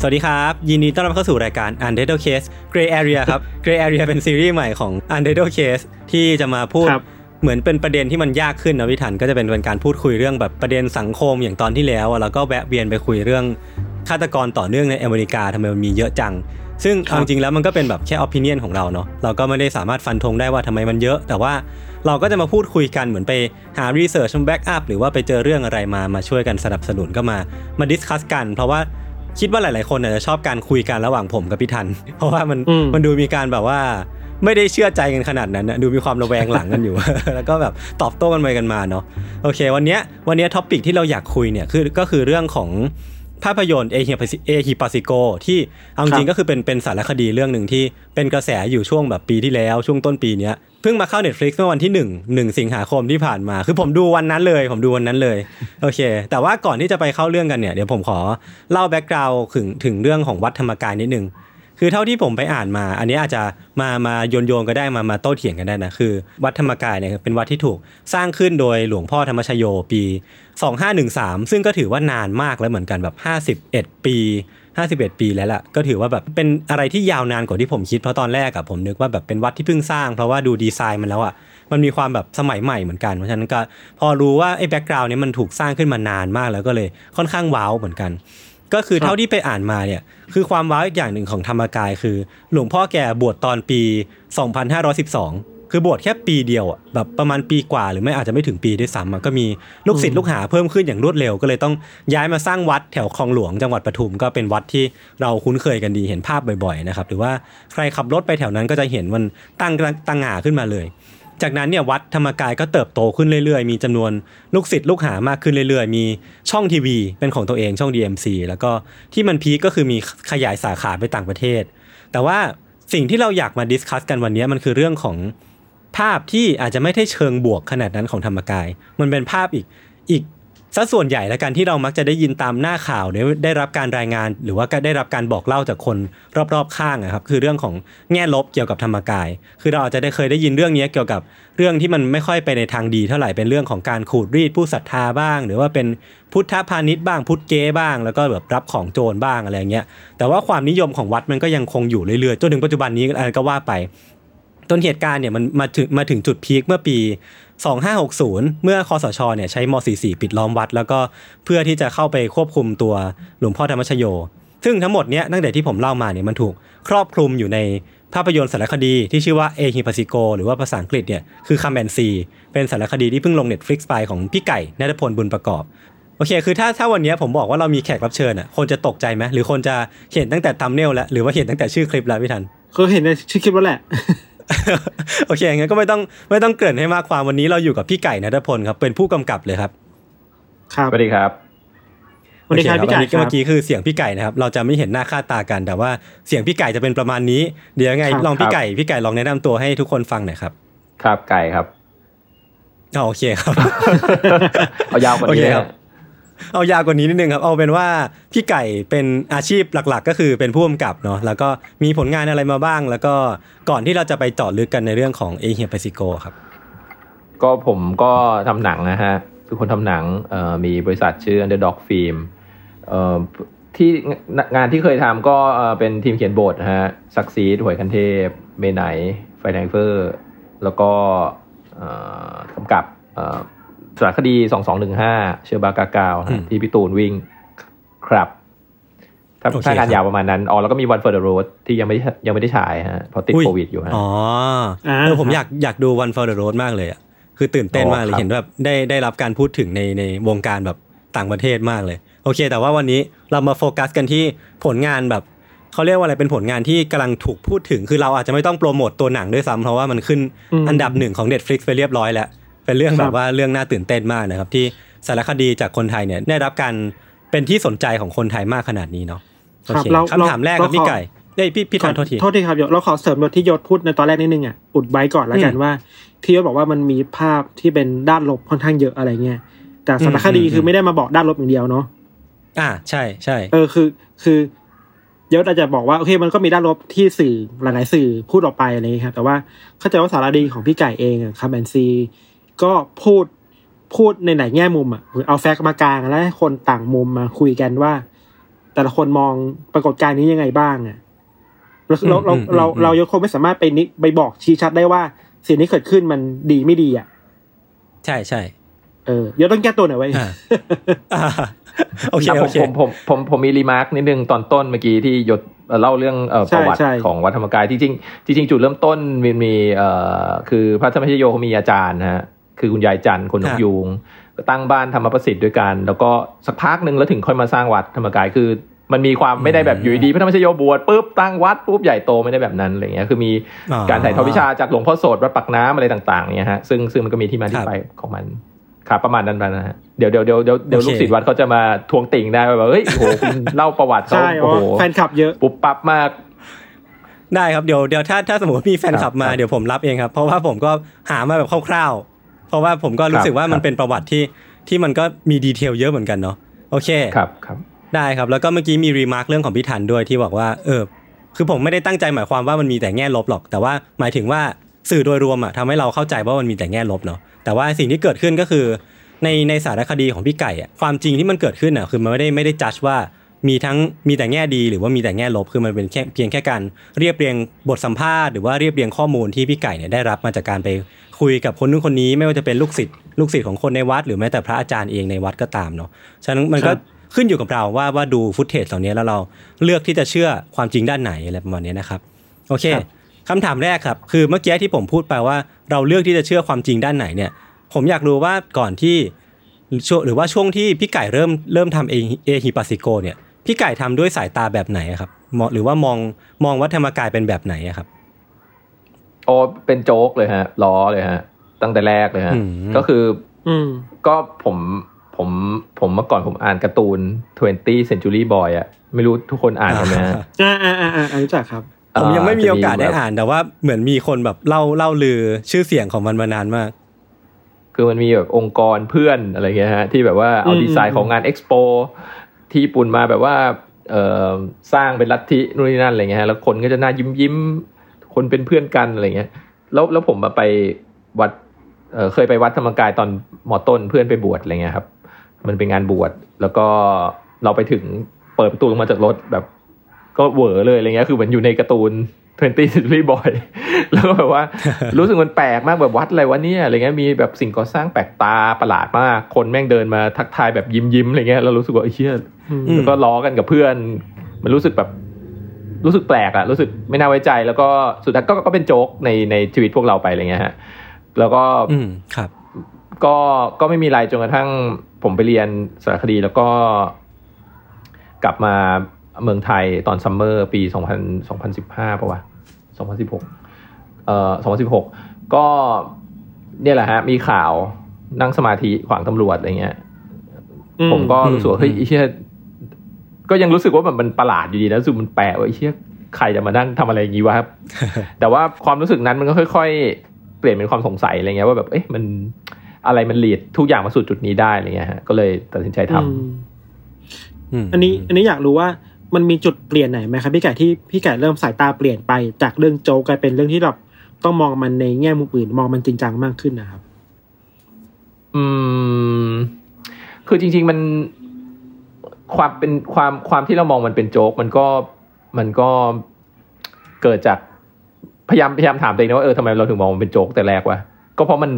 สวัสดีครับ ยินดีต้อนรับเข้าสู่รายการ Untitled Case Gray Area ครับ Gray Area เป็นซีรีส์ใหม่ของ Untitled Case ที่จะมาพูดครับเหมือนเป็นประเด็นที่มันยากขึ้นนะวิถันก็จะเป็นการพูดคุยเรื่องแบบประเด็นสังคมอย่างตอนที่แล้วอะแล้วก็แวะเวียนไปคุยเรื่องฆาตกรต่อเนื่องในอเมริกาทำไมมันมีเยอะจัง ซึ่งครับเอาจริงๆแล้วมันก็เป็นแบบแค่ opinion ของเราเนาะเราก็ไม่ได้สามารถฟันธงได้ว่าทำไมมันเยอะ แต่ว่าเราก็จะมาพูดคุยกันเหมือนไปหา research มา back up หรือว่าไปเจอเรื่องอะไรมามาช่วยกันสนับสนุนก็มามา discuss กัน เพราะว่า คิดว่าหลาย ๆ คนอาจจะชอบการคุยกันระหว่างผมกับพี่ทัน เพราะว่ามันอืมมันดูมีการแบบว่าไม่ได้เชื่อใจกันขนาดนั้นนะดูมีความระแวงหลังกันอยู่ แล้วก็แบบตอบโต้กันไปกันมาเนาะโอเค วันเนี้ยวันเนี้ topic ที่เราอยากคุยเนี่ยคือก็คือเรื่องของภาพยนตร์เอหิเอหิปัสสิโกที่เอาจริงๆก็คือเป็นเป็นสารคดีเรื่องหนึ่งที่เป็นกระแสอยู่ช่วงแบบปีที่แล้วช่วงต้นปีเนี้ย เพิ่งมาเข้า Netflix เมื่อวันที่1 1สิงหาคมที่ผ่านมา คือผมดูวันนั้นเลย ผมดูวันนั้นเลย โอเค แต่ว่าก่อนที่จะไปเข้าเรื่องกันเนี่ย เดี๋ยวผมขอเล่าแบ็กกราวด์ถึงถึงเรื่องของวัดธรรมกายนิดนึง คือเท่าที่ผมไปอ่านมา อันนี้อาจจะมามาโยนโยนก็ได้มามาโต้เถียงกันได้นะ คือ วัดธรรมกายเนี่ยเป็นวัดที่ถูกสร้างขึ้นโดยหลวงพ่อธรรมชโยปี 2513 ซึ่งก็ถือว่านานมากแล้วเหมือนกันแบบ51 ปี 51 ปีแล้วล่ะ ก็ถือว่าแบบเป็นอะไรที่ยาวนานกว่าที่ผมคิด เพราะตอนแรกอะผมนึกว่าแบบเป็นวัดที่เพิ่งสร้าง เพราะว่าดูดีไซน์มันแล้วอะมันมีความแบบสมัยใหม่เหมือนกัน เพราะฉะนั้นก็พอรู้ว่าไอ้แบ็กกราวน์นี้ยมันถูกสร้างขึ้นมานานมากแล้วก็เลยค่อนข้างว้าวเหมือนกัน ก็คือเท่าที่ไปอ่านมาเนี่ยคือความว้าวอีกอย่างหนึ่งของธรรมกายคือ หลวงพ่อแกบวชตอนปี 2512 คือบวชแค่ปีเดียวอะแบบประมาณปีกว่าหรือไม่อาจจะไม่ถึงปีด้วยซ้ำอะก็มีลูกศิษย์ลูกหาเพิ่มขึ้นอย่างรวดเร็วก็เลยต้องย้ายมาสร้างวัดแถวคลองหลวงจังหวัดปทุมก็เป็นวัดที่เราคุ้นเคยกันดีเห็นภาพบ่อยๆนะครับหรือว่าใครขับรถไปแถวนั้นก็จะเห็นมันตั้งตั้งหงาขึ้นมาเลย จากนั้นเนี่ยวัดธรรมกายก็เติบโตขึ้นเรื่อยๆ มีจำนวนลูกศิษย์ลูกหามากขึ้นเรื่อยๆ มีช่องทีวีเป็นของตัวเองช่อง DMC แล้วก็ที่มันพีคก็คือมีขยายสาขาไปต่างประเทศ แต่ว่าสิ่งที่เราอยากมาดิสคัสกันวันนี้มันคือเรื่องของ ภาพที่อาจจะไม่ได้เชิงบวกขนาดนั้นของธรรมกาย มันเป็นภาพอีกอีกซะส่วนใหญ่และกันที่เรามักจะได้ยินตามหน้าข่าวได้ได้รับการรายงาน หรือว่าก็ได้รับการบอกเล่าจากคนรอบๆข้างอะครับคือเรื่องของแง่ลบเกี่ยวกับธรรมกาย คือเราอาจจะได้เคยได้ยินเรื่องนี้เกี่ยวกับเรื่องที่มันไม่ค่อยไปในทางดีเท่าไหร่เป็นเรื่องของการขูดรีดผู้ศรัทธาบ้าง หรือว่าเป็นพุทธพาณิชย์บ้างพุทธเก้บ้าง แล้วก็แบบรับของโจรบ้างอะไรเงี้ยแต่ว่าความนิยมของวัดมันก็ยังคงอยู่เรื่อยๆจนถึงปัจจุบันนี้อะไรก็ว่าไป ต้นเหตุการณ์เนี่ยมันมาถึงมาถึงจุดพีคเมื่อปี 2560 เมื่อคอสชเนี่ยใช้ม .44 ปิดล้อมวัด แล้วก็เพื่อที่จะเข้าไปควบคุมตัวหลวงพ่อธัมมชโย ซึ่งทั้งหมดเนี้ยตั้งแต่ที่ผมเล่ามาเนี่ยมันถูกครอบคลุมอยู่ในภาพยนตร์สารคดีที่ชื่อว่าเอหิปัสสิโกหรือว่าภาษาอังกฤษเนี่ยคือ Come and See เป็นสารคดีที่เพิ่งลง Netflix ไปของพี่ไก่ณฐพลบุญประกอบโอเค คือถ้าถ้าวันนี้ผมบอกว่าเรามีแขกรับเชิญอะ คนจะตกใจไหมหรือคนจะเห็นตั้งแต่ thumbnail แล้ว หรือว่าเห็นตั้งแต่ชื่อคลิปแล้วพี่ทันก็เห็นในชื่อคลิปแล้วแหละ โอเคงั้นก็ไม่ต้องไม่ต้องเกริ่นให้มากความวันนี้เราอยู่กับพี่ไก่ณฐพลครับ เป็นผู้กำกับเลยครับ ครับสวัสดีครับสวัสดีครับโอพี่เอัไก่นนี้ครัเมื่บอกี้คือเสียงพี่ไก่นะครับ เราจะไม่เห็นหน้าค่าตากัน แต่ว่าเสียงพี่ไก่จะเป็นประมาณนี้ เดี๋ยวยังไงครับลองพี่ครับไก่พี่ไก่ลองแนะนำตัวให้ทุกคนฟังหน่อยครับ ครับไก่ครับอ๋อโอเคครับ เอายาวกว่าโอนี้เคนะครับ เอายาวกว่านี้นิดนึงครับ เอาเป็นว่าพี่ไก่เป็นอาชีพหลักๆ ก็คือเป็นผู้กำกับเนาะแล้วก็มีผลงานอะไรมาบ้าง แล้วก็ก่อนที่เราจะไปเจาะลึกกันในเรื่องของเอเฮียปซิโกครับ ก็ผมก็ทำหนังนะฮะคือคนทำหนังมีบริษัทชื่อ Underdog Film ที่งานที่เคยทำก็เป็นทีมเขียนบทนะฮะซักซีดหวยคันเทพ เมไนไฟแดงเฟอร์ แล้วก็กำกับ เอ่อสารคดี2215เชอร์บากากาวนะฮะที่พี่ตูนวิ่งครับถ้าโอเคถ้างาครับนยาวประมาณนั้นอ๋อแล้วก็มี One for the Road ที่ยังไม่ได้ยังไม่ได้ฉายฮะเพราะติดอุ้ยโควิดอยู่ฮะอ๋ออ่าเออผมอยากอยากดู One for the Road มากเลยอะคือตื่นเต้นอ๋อมากเลยครับเห็นแบบได้ได้รับการพูดถึงในในวงการแบบต่างประเทศมากเลย โอเค แต่ว่าวันนี้เรามาโฟกัสกันที่ผลงานแบบเขาเรียกว่าอะไรเป็นผลงานที่กำลังถูกพูดถึง คือเราอาจจะไม่ต้องโปรโมตตัวหนังด้วยซ้ำเพราะว่ามันขึ้นอันดับหนึ่งของ Netflix ไปเรียบร้อยแล้ว เป็นเรื่องแบบว่าเรื่องน่าตื่นเต้นมากนะครับ ที่สารคดีจากคนไทยเนี่ยได้รับการเป็นที่สนใจของคนไทยมากขนาดนี้เนาะโอครับเคเราคำถามแรกครับเราพี่ขอไก่เอ้ยพี่พี่ทันโทษทีโทษทีครับเดี๋ยวเราขอเสริมแบบที่ยศพูดในตอนแรกนิดนึงอะอุดไว้ก่อนแล้วกันอืมว่า ที่ยศบอกว่ามันมีภาพที่เป็นด้านลบค่อนข้างเยอะอะไรเงี้ยแต่สารคดีอืมคือไม่ได้มาบอกด้านลบอย่างเดียวเนาะอ่าใช่ใช่เออคือ คือยศอาจจะบอกว่าโอเคมันก็มีด้านลบที่สื่อหลาย ๆ สื่อพูดออกไปอะไรอย่างเงี้ยครับแต่ว่าเข้าใจว่าสารคดีของพี่ไก่เองอะคาแบนซี ก็พูดพูดในไหนแง่มุมอะหรือเอาแฟกต์มากลางแล้วให้คนต่างมุมมาคุยกันว่า แต่ละคนมองปรากฏการณ์นี้ยังไงบ้างอะเราเราเราเราเรายศคงไม่สามารถไปนิไปบอกชี้ชัดได้ว่าสิ่งที่เกิดขึ้นมันดีไม่ดีอะ ใช่ใช่เออยศต้องแก้ตัวหน่อยไว้ยอ่าอ่าโอเคอะผโอมเคผมผมผมผมมีรีมาร์คนิดนึงตอนต้นเมื่อกี้ที่ยศเอ่อเล่าเรื่องเอ่อใช่ประวัติใช่ของวัดธรรมกายจริงๆจริงๆจุดเริ่มต้นมีมีเอ่อคือพระธรรมชโยเขามีอาจารย์นะฮะ คือคุณยายจันทร์คนนกยูงก็ตั้งบ้านธรรมประสิทธิ์ด้วยกัน แล้วก็สักพักหนึ่งแล้วถึงค่อยมาสร้างวัดธรรมกายคือ มันมีความไม่ได้แบบอยู่ดีๆพระธรรมชโยบวชปุ๊บตั้งวัดปุ๊บใหญ่โตไม่ได้แบบนั้นอะไรเงี้ยคือมีอ๋อการถ่ายทอดวิชาจากหลวงพ่อโสดวัดปักน้ำอะไรต่างๆเนี่ยฮะซึ่งซึ่งมันก็มีที่มาคที่รับไปของมันครับประมาณนั้นไปนะฮะเดี๋ยวเดี๋ยวเดี๋ยวเดี๋ยวเดี๋ยวโอเคลูกศิษย์วัดเขาจะมาทวงติ่งได้ว่าแบบเฮ้ยโอ้โหคุณเล่าประวัติเขาใช่โอ้โหว่าแฟนคลับเยอะปุ๊บปั๊บมากได้ครับเดี๋ยวเดี๋ยวถ้าถ้าสมมติว่ามีแฟนคลับมาครับเดี๋ยวผมรับเองครับ เพราะว่าผมก็หามาแบบคร่าวๆ เพราะว่าผมก็รู้สึกว่าครับมันเป็นประวัติที่ที่มันก็มี detail เยอะเหมือนกันเนาะโอเคครับครับได้ครับแล้วก็เมื่อกี้มี remark เรื่องของพี่ทันด้วยที่บอกว่าเออคือผมไม่ได้ตั้งใจหมายความว่ามันมีแต่แง่ลบหรอก แต่ว่าหมายถึงว่าสื่อโดยรวมอะทำให้เราเข้าใจว่ามันมีแต่แง่ลบเนาะแต่ว่าสิ่งที่เกิดขึ้นก็คือในในสารคดีของพี่ไก่อะความจริงที่มันเกิดขึ้นอะคือมันไม่ได้ไม่ได้จัดว่า มีทั้งมีแต่แง่ดีหรือว่ามีแต่แง่ลบคือมันเป็นแค่เพียงแค่การเรียบเรียงบทสัมภาษณ์หรือว่าเรียบเรียงข้อมูลที่พี่ไก่เนี่ยได้รับมาจากการไปคุยกับคนนู้นคนนี้ไม่ว่าจะเป็นลูกศิษย์ลูกศิษย์ของคนในวัด หรือแม้แต่พระอาจารย์เองในวัดก็ตามเนาะฉะนั้นมันก็ครับขึ้นอยู่กับเราว่าว่าดูฟุตเทจเหล่านี้แล้วเราเลือกที่จะเชื่อความจริงด้านไหนอะไรประมาณนี้นะครับโอเคครับคำถามแรกครับคือเมื่อกี้ที่ผมพูดไปว่าเราเลือกที่จะเชื่อความจริงด้านไหนเนี่ยผมอยากรู้ว่าก่อนที่ช่วงหรือว่าช่วงที่พี่ไก่เริ่มเริ่มทำเอเอฮิปัสสิโกเนี่ย พี่ไก่ทำด้วยสายตาแบบไหนอะครับมองหรือว่ามองมองวัดธรรมกายเป็นแบบไหนอะครับโอ้เป็นโจ๊กเลยฮะล้อเลยฮะ ตั้งแต่แรกเลยฮะอืมก็คือ อืมก็ผมผมผมเมื่อก่อนผมอ่านการ์ตูน 20 Century Boy อะไม่รู้ทุกคนอ่านกันไหมฮะอ่าอ่าอ่าอ่ารู้จักครับ ผมยังไม่มีโอกาสได้จะแบบอ่านแต่ว่าเหมือนมีคนแบบเล่าเล่าลือชื่อเสียงของมันมานานมาก คือมันมีแบบองค์กรเพื่อนอะไรเงี้ยฮะที่แบบว่าเอาอืมดีไซน์ของงานเอ็กซ์โป ที่ญี่ปุ่นมาแบบว่าสร้างเป็นลัทธินู่นนี่นั่นอะไรเงี้ยแล้วคนก็จะน่ายิ้มยิ้มคนเป็นเพื่อนกันอะไรเงี้ยแล้วแล้วผมมาไปวัดเเคยไปวัดธรรมกายตอนมอต้นเพื่อนไปบวชอะไรเงี้ยครับ มันเป็นงานบวชแล้วก็เราไปถึงเปิดประตูลงมาจากรถแบบก็เหวอเลยอะไรเงี้ยคือเหมือนอยู่ในการ์ตูน 20 Century Boy แล้วก็แบบว่ารู้สึกมันแปลกมากแบบวัดอะไรวะเนี่ยอะไรเงี้ยมีแบบสิ่งก่อสร้างแปลกตาประหลาดมาก คนแม่งเดินมาทักทายแบบยิ้มยิ้มๆอะไรเงี้ยเรารู้สึกว่าไอ้เชี่ยอืมแล้วก็ล้อกันกับเพื่อน มันรู้สึกแบบรู้สึกแปลกอะรู้สึกไม่น่าไว้ใจ แล้วก็สุดท้ายก็ก็เป็นโจ๊กในในชีวิตพวกเราไปอะไรเงี้ยฮะแล้วก็อืมครับ ก็ก็ไม่มีอะไรจนกระทั่งผมไปเรียนสารคดีแล้วก็ กลับมา เมืองไทยตอน summer ปี2000 2015ป่าวะ2016เอ่อ2016 ก็เนี่ยแหละฮะมีข่าวนั่งสมาธิขวางตำรวจอะไรเงี้ยอืมผมก็รู้สึกว่าเฮ้ยอืมไอ้เชี่ยก็ยังรู้สึกว่ามันมันประหลาดอยู่ดีนะรู้สึกมันแปลกว่าไอ้เชี่ยใครจะมานั่งทำอะไรอย่างงี้วะแต่ว่าความรู้สึกนั้นมันก็ค่อย ๆ เปลี่ยนเป็นความสงสัยอะไรเงี้ยว่าแบบเอ๊ะมันอะไรมัน lead ทุกอย่างมาสู่จุดนี้ได้อะไรเงี้ยฮะก็เลยตัดสินใจทำอืมอืมอันนี้อันนี้อยากรู้ว่า มันมีจุดเปลี่ยนไหนไหมครับพี่ไก่ที่พี่ไก่เริ่มสายตาเปลี่ยนไปจากเรื่องโจกลายเป็นเรื่องที่แบบต้องมองมันในแง่มุมอื่นมองมันจริงจังมากขึ้นนะครับ อืม คือจริง ๆมันความเป็นความความที่เรามองมันเป็นโจ๊กมันก็มันก็เกิดจากพยายามพยายามถามตัวเองนะว่าเออทำไมเราถึงมองมันเป็นโจ๊กแต่แรกวะก็เพราะมัน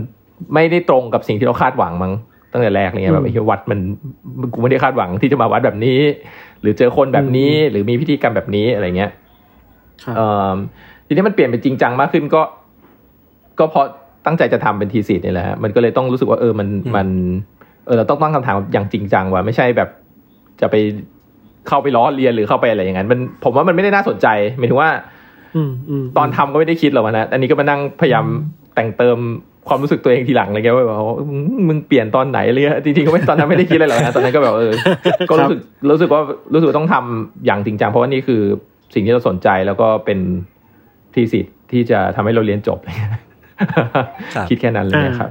ไม่ได้ตรงกับสิ่งที่เราคาดหวังมั้งตั้งแต่แรกเงี้ยแบบไอ้เฮียวัดมันกูไม่ได้คาดหวังที่จะมาวัดแบบนี้ หรือเจอคนแบบนี้หรือมีพิธีกรรมแบบนี้อะไรเงี้ยครับเอ่อทีนี้มันเปลี่ยนเป็นจริงจังมากขึ้นก็ ก็เพราะตั้งใจจะทำเป็นทีสิทธ์นี่แหละฮะมันก็เลยต้องรู้สึกว่าเออมันมัน เออเราต้องตั้งคำถามอย่างจริงจังว่าไม่ใช่แบบจะไปเข้าไปล้อเรียนหรือเข้าไปอะไรอย่างนั้นมันผมว่ามันไม่ได้น่าสนใจหมายถึงว่าอืมอืมตอนทำก็ไม่ได้คิดหรอกนะอันนี้ก็มานั่งพยายามแต่งเติม ความรู้สึกตัวเองทีหลังอะไรเงี้ยว่าแบบว่าอืมมึงเปลี่ยนตอนไหนเลยจริงๆก็ไม่ตอนนั้นไม่ได้คิดอะไรหรอกนะตอนนั้นก็แบบเออก็รู้สึกรู้สึกว่ารู้สึกว่าต้องทำอย่างจริงจังเพราะว่านี่คือสิ่งที่เราสนใจแล้วก็เป็นทีสิทธิ์ที่จะทำให้เราเรียนจบครับคิดแค่นั้นเลยนะครับ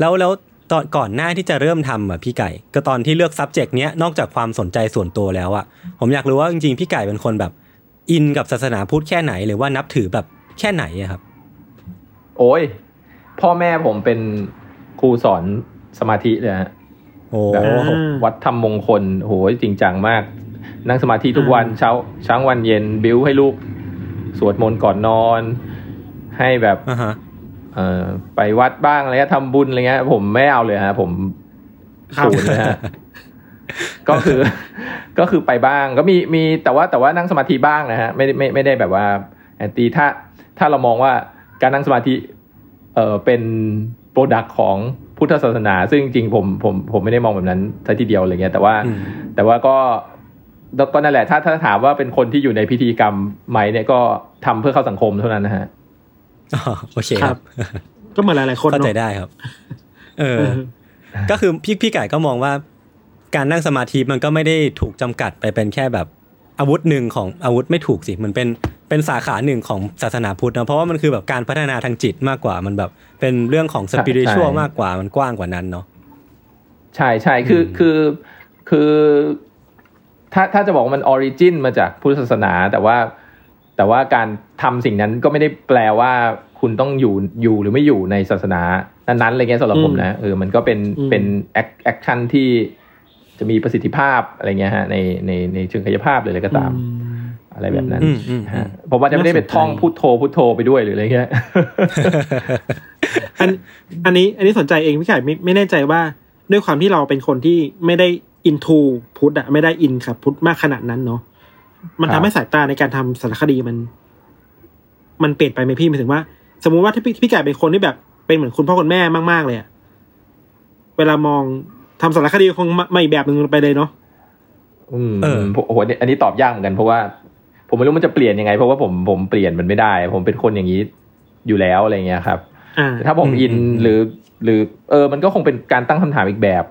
แล้วแล้วตอนก่อนหน้าที่จะเริ่มทำอะพี่ไก่ ก็ตอนที่เลือก subject เนี้ยนอกจากความสนใจส่วนตัวแล้วอะผมอยากรู้ว่าจริงๆ พี่ไก่เป็นคนแบบ อินกับศาสนาพุทธแค่ไหน หรือว่านับถือแบบแค่ไหนอะครับ โอ้ย พ่อแม่ผมเป็นครูสอนสมาธิเลยฮะโอ้แบบวัดทำมงคลโหยจริงจังมาก นั่งสมาธิทุกวันเช้าเช้าวันเย็นบิวให้ลูก สวดมนต์ก่อนนอน ให้แบบอ่าฮะเอ่อไปวัดบ้างอะไรเงี้ยทำบุญอะไรเงี้ย ผมไม่เอาเลยฮะผมครับศูนย์เลยฮะก็คือ ก็คือไปบ้างก็มีมีแต่ว่าแต่ว่านั่งสมาธิบ้างนะฮะ ไม่ได้ไม่ไม่ได้แบบว่าแอนตีถ้าถ้าเรามองว่า การนั่งสมาธิเออเป็นโปรดักของพุทธศาสนา ซึ่งจริงๆผมผมผมไม่ได้มองแบบนั้นซะทีเดียวอะไรเงี้ยแต่ว่าอืมแต่ว่าก็ก็นั่นแหละถ้าถ้าถามว่าเป็นคนที่อยู่ในพิธีกรรมไหมเนี่ยก็ทำเพื่อเข้าสังคมเท่านั้นนะฮะอ๋อโอเคคครัรับบก็เหมือนหลายๆคนเข้าใจเนาะได้ครับเออเออ ก็คือพี่พี่ไก่ก็มองว่า การนั่งสมาธิมันก็ไม่ได้ถูกจำกัดไปเป็นแค่แบบ อาวุธหนึ่งของอาวุธไม่ถูกสิมันเป็นเป็นสาขาหนึ่งของศาสนาพุทธนะเพราะว่ามันคือแบบการพัฒนาทางจิตมากกว่ามันแบบ เป็นเรื่องของสปิริชวลใช่มากกว่ามันกว้างกว่านั้นเนาะใช่ใช่คืออืมคือคือถ้าถ้าจะบอกว่ามันออริจินมาจากพุทธศาสนา แต่ว่าแต่ว่าการทำสิ่งนั้นก็ไม่ได้แปลว่าคุณต้องอยู่อยู่หรือไม่อยู่ในศาสนานั้นๆอะไรเงี้ยสำหรับผมนะเออมันก็เป็นเป็นแอคชั่นที่ จะมีประสิทธิภาพอะไรเงี้ยฮะในในในเชิงกายภาพหรืออะไรก็ตามอืมอะไรแบบนั้นอืมอืมอืฮะมผมว่าจะไม่ได้เป็นน่าสนใจท่องพุทโธพุทโธไปด้วยหรืออะไรเงี้ยอันอันนี้อันนี้สนใจเองพี่ไก่ไม่ไม่แน่ใจว่าด้วยความที่เราเป็นคนที่ไม่ได้อินทูพุทธอะไม่ได้อินกับพุทธมากขนาดนั้นเนาะมันครัทำบให้สายตาในการทำสารคดีมัน มันเปลี่ยนไปไหมพี่หมายถึงว่า สมมุติว่าถ้าพี่พี่ไก่เป็นคนที่แบบเป็นเหมือนคุณพ่อคุณแม่มาก ๆ เลยอะเวลามอง ทำสารคดีคงไม่อีกแบบหนึ่งไปเลยเนาะอืมเออโอ้โหอันนี้ตอบยากเหมือนกันเพราะว่า ผมไม่รู้มันจะเปลี่ยนยังไง เพราะว่าผมผมเปลี่ยนมันไม่ได้ ผมเป็นคนอย่างนี้อยู่แล้วอะไรเงี้ยครับอ่าแต่ถ้าผมอืมอินอืมหรือ หรือ เออ มันก็คงเป็นการตั้งคำถามอีกแบบ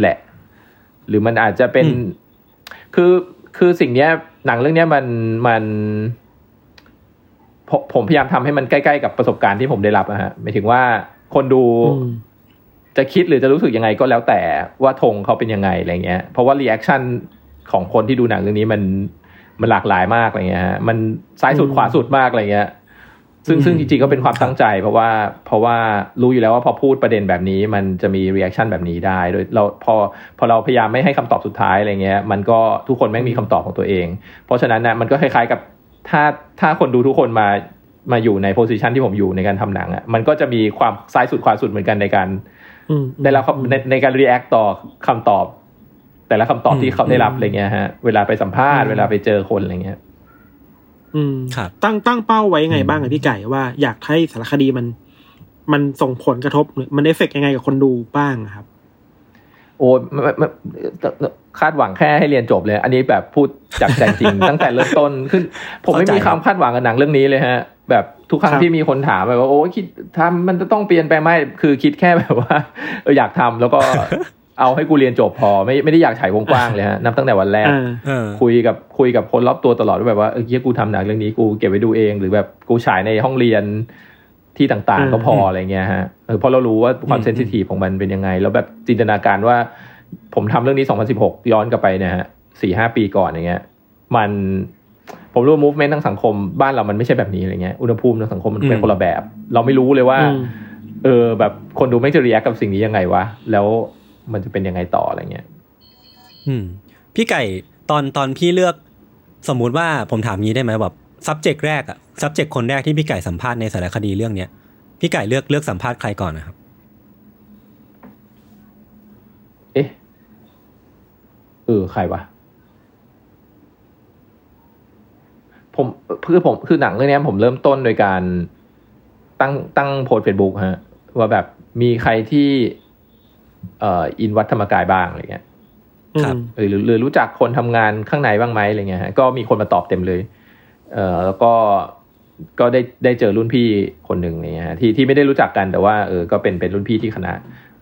แหละ หรือมันอาจจะเป็น คือคือสิ่งเนี้ย หนังเรื่องเนี้ยมันมันผมผมพยายามทำให้มันใกล้ๆกับประสบการณ์ที่ผมได้รับอะฮะหมายถึงว่าคนดูอืม จะคิดหรือจะรู้สึกยังไงก็แล้วแต่ว่าธงเขาเป็นยังไงอะไรเงี้ย เพราะว่า reaction ของคนที่ดูหนังเรื่องนี้มันมันหลากหลายมากอะไรเงี้ยฮะมันซ้ายสุดอืมขวาสุดมากอะไรเงี้ย ซึ่งอืมซึ่งจริงๆก็เป็นความตั้งใจ เพราะว่าเพราะว่ารู้อยู่แล้วว่าพอพูดประเด็นแบบนี้ มันจะมี reaction แบบนี้ได้โดยเราพอพอเราพยายามไม่ให้คำตอบสุดท้ายอะไรเงี้ย มันก็ทุกคนแม่งมีคำตอบของตัวเอง เพราะฉะนั้นนะมันก็คล้ายๆกับถ้าถ้าคนดูทุกคนมามาอยู่ใน position ที่ผมอยู่ในการทำหนังอะมันก็จะมีความซ้ายสุดขวาสุดเหมือนกันในการอืม ได้รับคำในในการ react ต่อคำตอบ แต่ละคำตอบที่เขาได้รับอะไรเงี้ยฮะ เวลาไปสัมภาษณ์เวลาไปเจอคนอะไรเงี้ย อืมครับตั้งตั้งเป้าไว้ยังไงบ้างอะพี่ไก่ว่าอยากให้สารคดีมัน มันส่งผลกระทบหรือมันเอฟเฟกยังไงกับคนดูบ้างอะครับ โอ้ไม่ไม่ไม่ คาดหวังแค่ให้เรียนจบเลย อันนี้แบบพูดจากใจจริง ตั้งแต่เริ่มต้นขึ้น ผมไม่มีเข้าใจครับคำคาดหวังกับหนังเรื่องนี้เลยฮะ แบบทุกครั้งครับที่มีคนถามแบบว่าโอ้คิดทำมันจะต้องเปลี่ยนไปไหมคือคิดแค่แบบว่าเอออยากทำแล้วก็เอาให้กูเรียนจบพอไม่ไม่ได้อยากฉายวงกว้างเลยฮะนับตั้งแต่วันแรกอ่าเออคุยกับคุยกับคนรอบตัวตลอดว่าแบบว่าเออเฮียกูทำหนังเรื่องนี้กูเก็บไว้ดูเอง หรือแบบกูฉายในห้องเรียนที่ต่างอืมๆก็พออะไรเงี้ยฮะเออเพราะเรารู้ว่าความอืม sensitive ของมันเป็นยังไง แล้วแบบจินตนาการว่า ผมทำเรื่องนี้ 2016 ย้อนกลับไปเนี่ยฮะสี่ห้าปีก่อนอย่างเงี้ย มันผมรู้ว่า movement ทางสังคมบ้านเรามันไม่ใช่แบบนี้อะไรเงี้ยอุณหภูมิทางสังคมมันเป็นคนละแบบ เราไม่รู้เลยว่าอืมเออ แบบคนดูแม่งจะ react กับสิ่งนี้ยังไงวะ แล้วมันจะเป็นยังไงต่ออะไรเงี้ยอืมพี่ไก่ตอนตอนพี่เลือกสมมุติว่าผมถามงี้ได้ไหมแบบ subject แรกอะ subject คนแรกที่พี่ไก่สัมภาษณ์ในสารคดีเรื่องเนี้ยพี่ไก่เลือกเลือกสัมภาษณ์ใครก่อนนะครับ เอ๊ะ เออ ใครวะ ผมคือผมคือหนังเรื่องนี้ผมเริ่มต้นโดยการตั้งตั้งโพสเฟซบุ๊กฮะ ว่าแบบมีใครที่ เอ่ออินวัดธรรมกายบ้างอะไรเงี้ยครับหรือหรือรู้จักคนทำงานข้างในบ้างไหมอะไรเงี้ยฮะก็มีคนมาตอบเต็มเลย เอ่อแล้วก็ก็ได้ได้เจอรุ่นพี่คนหนึ่งอะไรเงี้ยฮะที่ที่ไม่ได้รู้จักกันแต่ว่าเออก็เป็นเป็นรุ่นพี่ที่คณะ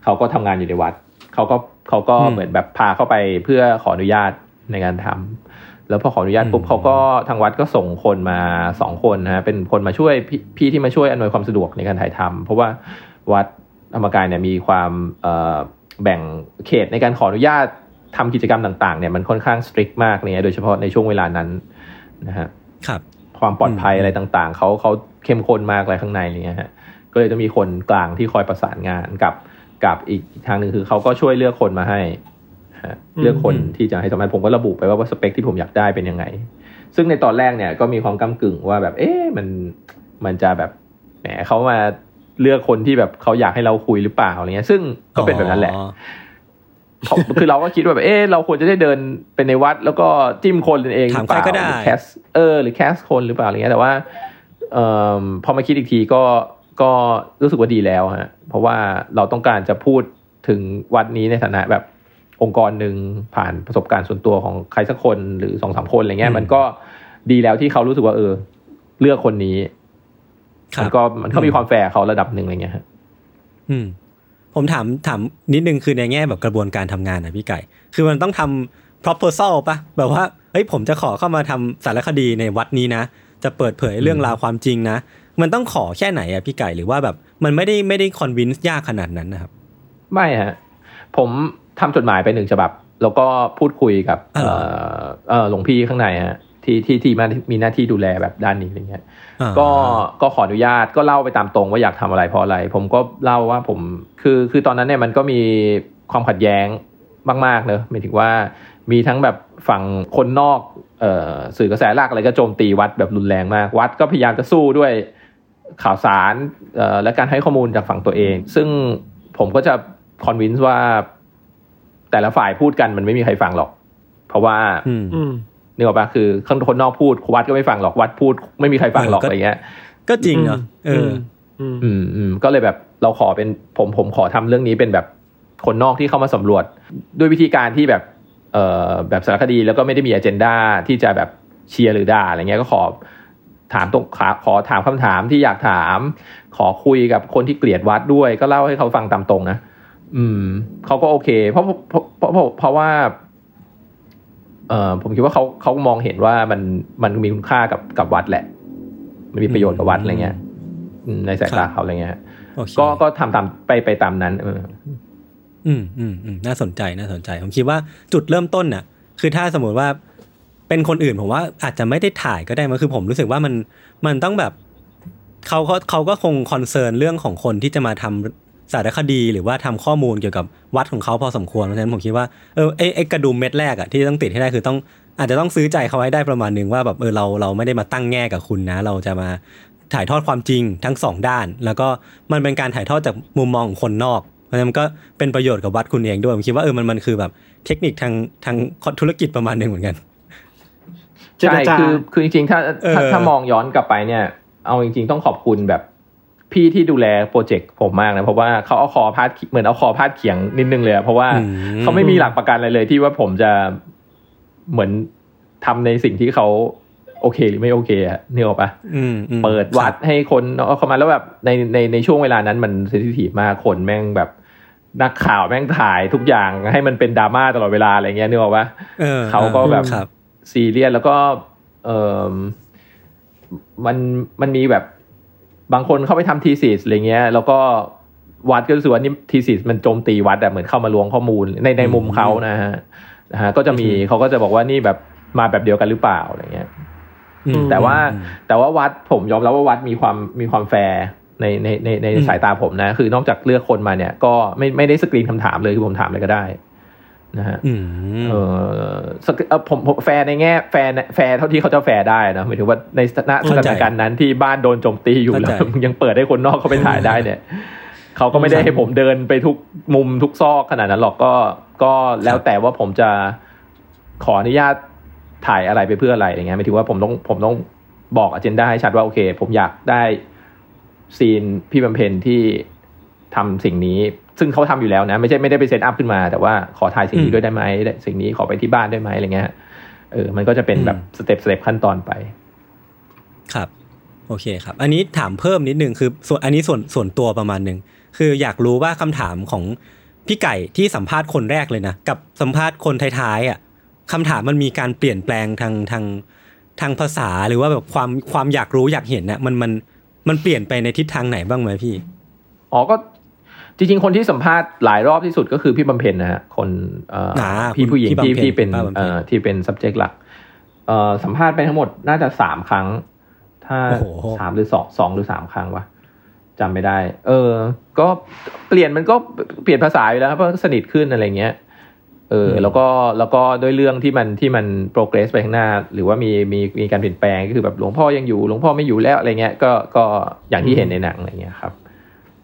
เขาก็ทำงานอยู่ในวัด เขาก็ เขาก็อืมเหมือนแบบพาเข้าไปเพื่อขออนุญาตในการทำแล้วพอขออนุญาตปุ๊บอืมเขาก็ทางวัดก็ส่งคนมาสองคนนะฮะเป็นคนมาช่วยพี่พี่ที่มาช่วยอำนวยความสะดวกในการถ่ายทำเพราะว่าวัดธรรมกายเนี่ยมีความเอ่อแบ่งเขตในการขออนุญาตทำกิจกรรมต่างๆเนี่ยมันค่อนข้างสตริกมากเนี่ยโดยเฉพาะในช่วงเวลานั้นนะฮะครับความปลอดภัยอืมอะไรต่างๆ เขาเขาเข้มข้นมากอะไรข้างในอะไรเงี้ยฮะก็เลยจะมีคนกลางที่คอยประสานงานกับ กับอีกอีกทางหนึ่งคือเขาก็ช่วยเลือกคนมาให้ฮะอืมเลือกคนที่จะให้สมัครผมก็ระบุไปว่าว่าสเปคที่ผมอยากได้เป็นยังไง ซึ่งในตอนแรกเนี่ยก็มีความก้ากึ่งว่าแบบ เอ๊ะมันมันจะแบบแหมเขามาเลือกคนที่แบบเขาอยากให้เราคุยหรือเปล่าอะไรเงี้ย ซึ่งก็เป็นแบบนั้นแหละอ๋อเขาคือเราก็คิดว่าแบบเออเราควรจะได้เดินไปในวัด แล้วก็จิ้มคนเองหถามรือเปล่าใครก็ได้หรือแคสเออ หรือแคสคนหรือเปล่าอะไรเงี้ยแต่ว่าเอ่อพอมาคิดอีกทีก็ ก็รู้สึกว่าดีแล้วฮะเพราะว่าเราต้องการจะพูดถึงวัดนี้ในฐานะแบบองค์กรหนึ่งผ่านประสบการณ์ส่วนตัวของใครสักคนหรือสองสามคนอะไรเงี้ย มันก็ดีแล้วที่เขารู้สึกว่าเออ เลือกคนนี้ครัมับนก็มันก็มีความแฟร์เขาระดับหนึ่งอะไรเงี้ยฮะอืม ผมถามถามนิดนึงคือในแง่แบบกระบวนการทำงานนะพี่ไก่ คือมันต้องทำ proposal ปะแบบว่าเฮ้ยผมจะขอเข้ามาทำสารคดีในวัดนี้นะ จะเปิดเผยเรื่องราวความจริงนะ มันต้องขอแค่ไหนอะพี่ไก่หรือว่าแบบมันไม่ได้ไม่ได้คอนวินส์ยากขนาดนั้นนะครับ ไม่ฮะผมทำจดหมายไปหนึ่งฉบับ แล้วก็พูดคุยกับอ๋อเอ่อเอ่อหลวงพี่ข้างในฮะที่ที่ที่มามีหน้าที่ดูแลแบบด้านนี้อะไรเงี้ยอ่าก็ก็ขออนุญาตก็เล่าไปตามตรงว่าอยากทำอะไรเพราะอะไร ผมก็เล่าว่าผมคือคือตอนนั้นเนี่ยมันก็มีความขัดแย้งมากๆเนอะหมายถึงว่ามีทั้งแบบฝั่งคนนอกเอ่อสื่อกระแสหลักอะไรก็โจมตีวัดแบบรุนแรงมาก วัดก็พยายามจะสู้ด้วย ข่าวสารเอ่อและการให้ข้อมูลจากฝั่งตัวเอง ซึ่งผมก็จะคอนวินส์ว่า แต่ละฝ่ายพูดกันมันไม่มีใครฟังหรอก เพราะว่าอืมอืมนึกออกปะคือข้างคนนอกพูดวัดก็ไม่ฟังหรอกวัดพูดไม่มีใครฟังหรอกเออก็อะไรเงี้ย ก็จริงเนาะเออออืมอืมอืมก็เลยแบบเราขอเป็นผมผมขอทำเรื่องนี้เป็นแบบคนนอกที่เข้ามาสำรวจ ด้วยวิธีการที่แบบ เอ่อแบบสารคดีแล้วก็ไม่ได้มีอเจนดาที่จะแบบเชียร์หรือด่าอะไรเงี้ยก็ขอ ถามตรงขอขอถามคำถามที่อยากถาม ขอคุยกับคนที่เกลียดวัดด้วย ก็เล่าให้เขาฟังตามตรงนะอืมเขาก็โอเค เพราะเพราะเพราะเพราะเพราะว่า เอ่อผมคิดว่าเขาเขามองเห็นว่ามันมันมีคุณค่ากับกับวัดแหละ มันมีประโยชน์กับวัดอะไรเงี้ยอืมในสายตาเขาอะไรเงี้ยโอเคก็ก็ทำตามไปไปตามนั้นเอออืมอืมอืมน่าสนใจน่าสนใจ ผมคิดว่าจุดเริ่มต้นน่ะ คือถ้าสมมติว่า เป็นคนอื่นผมว่าอาจจะไม่ได้ถ่ายก็ได้มันคือผมรู้สึกว่ามันมันต้องแบบเขาเขาเขาก็คงคอนเซิร์นเรื่องของคนที่จะมาทำสารคดีหรือว่าทำข้อมูลเกี่ยวกับวัดของเขาพอสมควรเพราะฉะนั้นผมคิดว่าเออไอไอกระดุมเม็ดแรกอะที่ต้องติดให้ได้คือต้องอาจจะต้องซื้อใจเขาไว้ได้ประมาณหนึ่งว่าแบบเออเราเราไม่ได้มาตั้งแง่กับคุณนะ เราจะมาถ่ายทอดความจริงทั้งสองด้าน แล้วก็มันเป็นการถ่ายทอดจากมุมมองของคนนอกเพราะฉะนั้นมันก็เป็นประโยชน์กับวัดคุณเองด้วยผมคิดว่าเออมันมันคือแบบเทคนิคทางทางธุรกิจประมาณหนึ่งเหมือนกัน ใช่จาคือคือจริงๆถ้าถ้าเออถ้ามองย้อนกลับไปเนี่ย เอาจริง ๆ ต้องขอบคุณแบบพี่ที่ดูแลโปรเจกต์ผมมากนะเพราะว่าเขาเอาคอพาดเหมือนเอาคอพาดเขียงนิดนึงเลยอะเพราะว่าอืมเขาไม่มีหลักประกันอะไรเลยที่ว่าผมจะเหมือนทำในสิ่งที่เขาโอเคหรือไม่โอเคอะนึกออกปะอืมอืมเปิดวัดให้คนเอาเข้ามาแล้วแบบในในในช่วงเวลานั้นมัน sensitive มากคนแม่งแบบนักข่าวแม่งถ่ายทุกอย่างให้มันเป็นดราม่าตลอดเวลาอะไรเงี้ยนึกออกปะออเขาก็แบบครับ ซีเรียสแล้วก็เออมันมันมีแบบบางคนเข้าไปทำทีสิสอะไรเงี้ย แล้วก็วัดก็รู้สึกว่านี่ทีสิสมันโจมตีวัดอะเหมือนเข้ามาลวงข้อมูลในในมุมเขานะฮะนะฮะก็จะมีเขาก็จะบอกว่านี่แบบมาแบบเดียวกันหรือเปล่าอะไรเงี้ยอืมแต่ว่าอืมแต่ว่าวัดผมยอมรับว่าวัดมีความมีความแฟร์ในในในในอืมสายตาผมนะ คือนอกจากเลือกคนมาเนี่ย ก็ไม่ไม่ได้สกรีนคำถามเลยคือผมถามอะไรก็ได้ นะฮะอืมเออสกเอ่อผมผมแฟร์ในแง่แฟร์แฟร์เท่าที่เขาจะแฟร์ได้นะหมายถึงว่าในสถานสเข้าใจถานการณ์นั้นที่บ้านโดนโจมตีอยู่เข้าแล้ใจวยังเปิดให้คนนอกเขาไปถ่ายได้เนี่ยเขาก็ไม่ได้ให้ผมเดินไปทุกมุมทุกซอกขนาดนั้นหรอกก็ก็แล้วแต่ว่าผมจะขออนุญาตถ่ายอะไรไปเพื่ออะไรอย่างเงี้ยหมายถึงว่าผมต้องผมต้องบอกอเจนดาให้ชัดว่าโอเค ผมอยากได้ซีนพี่บำเพ็ญที่ทำสิ่งนี้ ซึ่งเขาทำอยู่แล้วนะ ไม่ใช่ไม่ได้ไป set up ขึ้นมา แต่ว่าขอถ่ายสิ่งนี้ด้วยได้ไหมได้สิ่งนี้ขอไปที่บ้านได้ไหมอะไรเงี้ยเออ มันก็จะเป็นแบบ step step ขั้นตอนไป ครับ โอเคครับ อันนี้ถามเพิ่มนิดนึงคือ ส่วนอันนี้ส่วนส่วนตัวประมาณหนึ่งคืออยากรู้ว่าคำถามของพี่ไก่ที่สัมภาษณ์คนแรกเลยนะกับสัมภาษณ์คนท้ายๆอะคำถามมันมีการเปลี่ยนแปลงทางทางทางภาษาหรือว่าแบบความความอยากรู้อยากเห็นน่ะมันมันมันเปลี่ยนไปในทิศทางไหนบ้างไหมพี่อ๋อก็ จริงๆ คนที่สัมภาษณ์หลายรอบที่สุดก็คือพี่บำเพ็ญนะฮะคนเอ่ออ่าพี่ผู้หญิงพี่ที่บำเพ็ญที่เป็นป้าบำเพ็ญเอ่อที่เป็น subject หลักเอ่อสัมภาษณ์ไปทั้งหมดน่าจะสามครั้ง ถ้าโอ้โหสามหรือสองสองหรือสามครั้งวะจำไม่ได้ เออ ก็เปลี่ยนมันก็เปลี่ยนภาษาอยู่แล้วครับเพราะสนิทขึ้นอะไรเงี้ยเออแล้วก็แล้วก็ด้วยเรื่องที่มันที่มัน progress ไปข้างหน้า หรือว่ามีมีมีการเปลี่ยนแปลงก็คือแบบหลวงพ่อยังอยู่หลวงพ่อไม่อยู่แล้วอะไรเงี้ยก็ก็อย่างที่เห็นในหนังอะไรเงี้ยครับ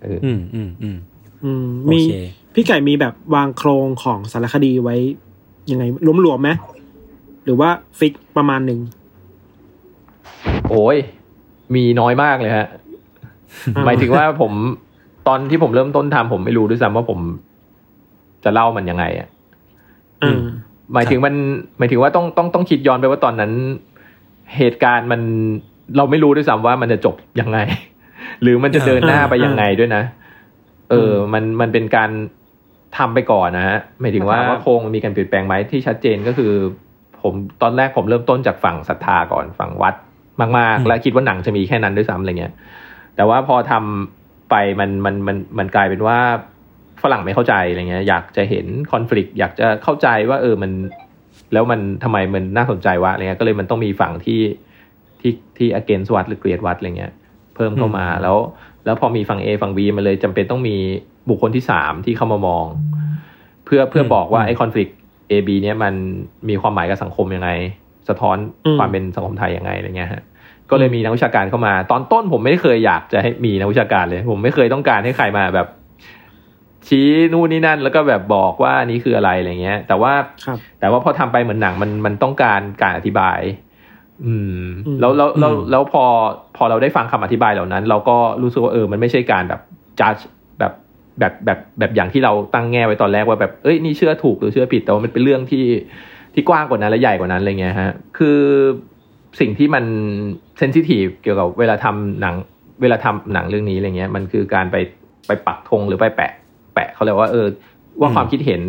เออออืมอืมอืม อืมโอมีเคพี่ไก่มีแบบวางโครงของสารคดีไว้ ยังไงรวมๆไหมหรือว่าฟิกประมาณหนึ่งโอ้ยมีน้อยมากเลยฮะอ่าหมายถึงว่าผมตอนที่ผมเริ่มต้นทำผมไม่รู้ด้วยซ้ำว่าผมจะเล่ามันยังไงอะอ่าหมายถึงมัน หมายถึงว่าต้องต้องต้องคิดย้อนไปว่าตอนนั้น เหตุการณ์มันเราไม่รู้ด้วยซ้ำว่ามันจะจบยังไง หรือมันจะเดินหน้าไปยังไงด้วยนะ เออ มันมันเป็นการทำไปก่อนนะฮะหมายถึงว่าโครงมันมีการเปลี่ยนแปลงไหมที่ชัดเจนก็คือ ผมตอนแรกผมเริ่มต้นจากฝั่งศรัทธาก่อนฝั่งวัดมากอืๆมและคิดว่าหนังจะมีแค่นั้นด้วยซ้ำอะไรเงี้ย แต่ว่าพอทำไปมันมันมันมันกลายเป็นว่าฝรั่งไม่เข้าใจอะไรเงี้ย อยากจะเห็นคอน FLICT อยากจะเข้าใจว่า เออมัน แล้วมันทำไมมันน่าสนใจวะอะไรเงี้ยก็เลยมันต้องมีฝั่งที่ที่ที่ against วัดหรือเกลียดวัดอะไรเงี้ย เพิ่มเข้ามาแล้ว แล้วพอมีฝั่ง A ฝั่ง B มันเลยจำเป็นต้องมีบุคคลที่สามที่เข้ามามอง เพื่อเพื่อบอกว่าไอ้คอน FLICT A B เนี้ยมันมีความหมายกับสังคมยังไง สะท้อนอืมความเป็นสังคมไทยยังไงอะไรเงี้ยฮะก็เลยมีนักวิชาการเข้ามา ตอนต้นผมไม่เคยอยากจะให้มีนักวิชาการเลย ผมไม่เคยต้องการให้ใครมาแบบ ชี้นู่นนี่นั่น แล้วก็แบบบอกว่านี่คืออะไรอะไรเงี้ย แต่ว่าครับแต่ว่าพอทำไปเหมือนหนังมันมันต้องการการอธิบาย อืมอืมแล้วแล้วแล้วอืมแล้วพอพอเราได้ฟังคำอธิบายเหล่านั้น เราก็รู้สึกว่าเออ มันไม่ใช่การแบบจัดแบบแบบแบบแบบอย่างที่เราตั้งแง่ไว้ตอนแรกว่าแบบเอ้ยนี่เชื่อถูกหรือเชื่อผิดแต่ว่ามันเป็นเรื่องที่ที่กว้างกว่านั้นและใหญ่กว่านั้นอะไรเงี้ยฮะ คือสิ่งที่มันเซนซิทีฟเกี่ยวกับเวลาทำหนัง เวลาทำหนังเรื่องนี้อะไรเงี้ย มันคือการไปไปปักธงหรือไปแปะ แปะเขาเรียกว่าเออ ว่าอืมความคิดเห็น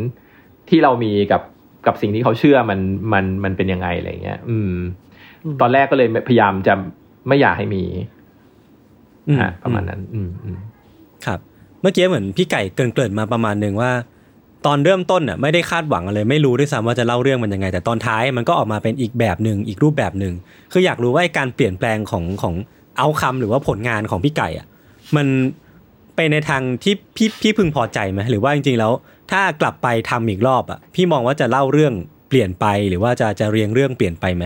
ที่เรามีกับกับสิ่งที่เขาเชื่อมันมันมันเป็นยังไงอะไรเงี้ย อืม ตอนแรกก็เลยพยายามจะไม่อยากให้มีอืมฮะประมาณนั้น อืมอืมครับ เมื่อกี้เหมือนพี่ไก่เกรินๆมาประมาณหนึ่งว่า ตอนเริ่มต้นน่ะไม่ได้คาดหวังอะไรไม่รู้ด้วยซ้ำว่าจะเล่าเรื่องมันยังไง แต่ตอนท้ายมันก็ออกมาเป็นอีกแบบหนึ่งอีกรูปแบบหนึ่งคืออยากรู้ว่าไอ้การเปลี่ยนแปลงของของเอาคำหรือว่าผลงานของพี่ไก่อะ มันไปในทางที่พี่พี่พึงพอใจไหมหรือว่าจริงๆแล้ว ถ้ากลับไปทำอีกรอบอะพี่มองว่าจะเล่าเรื่องเปลี่ยนไปหรือว่าจะจะเรียงเรื่องเปลี่ยนไปไหม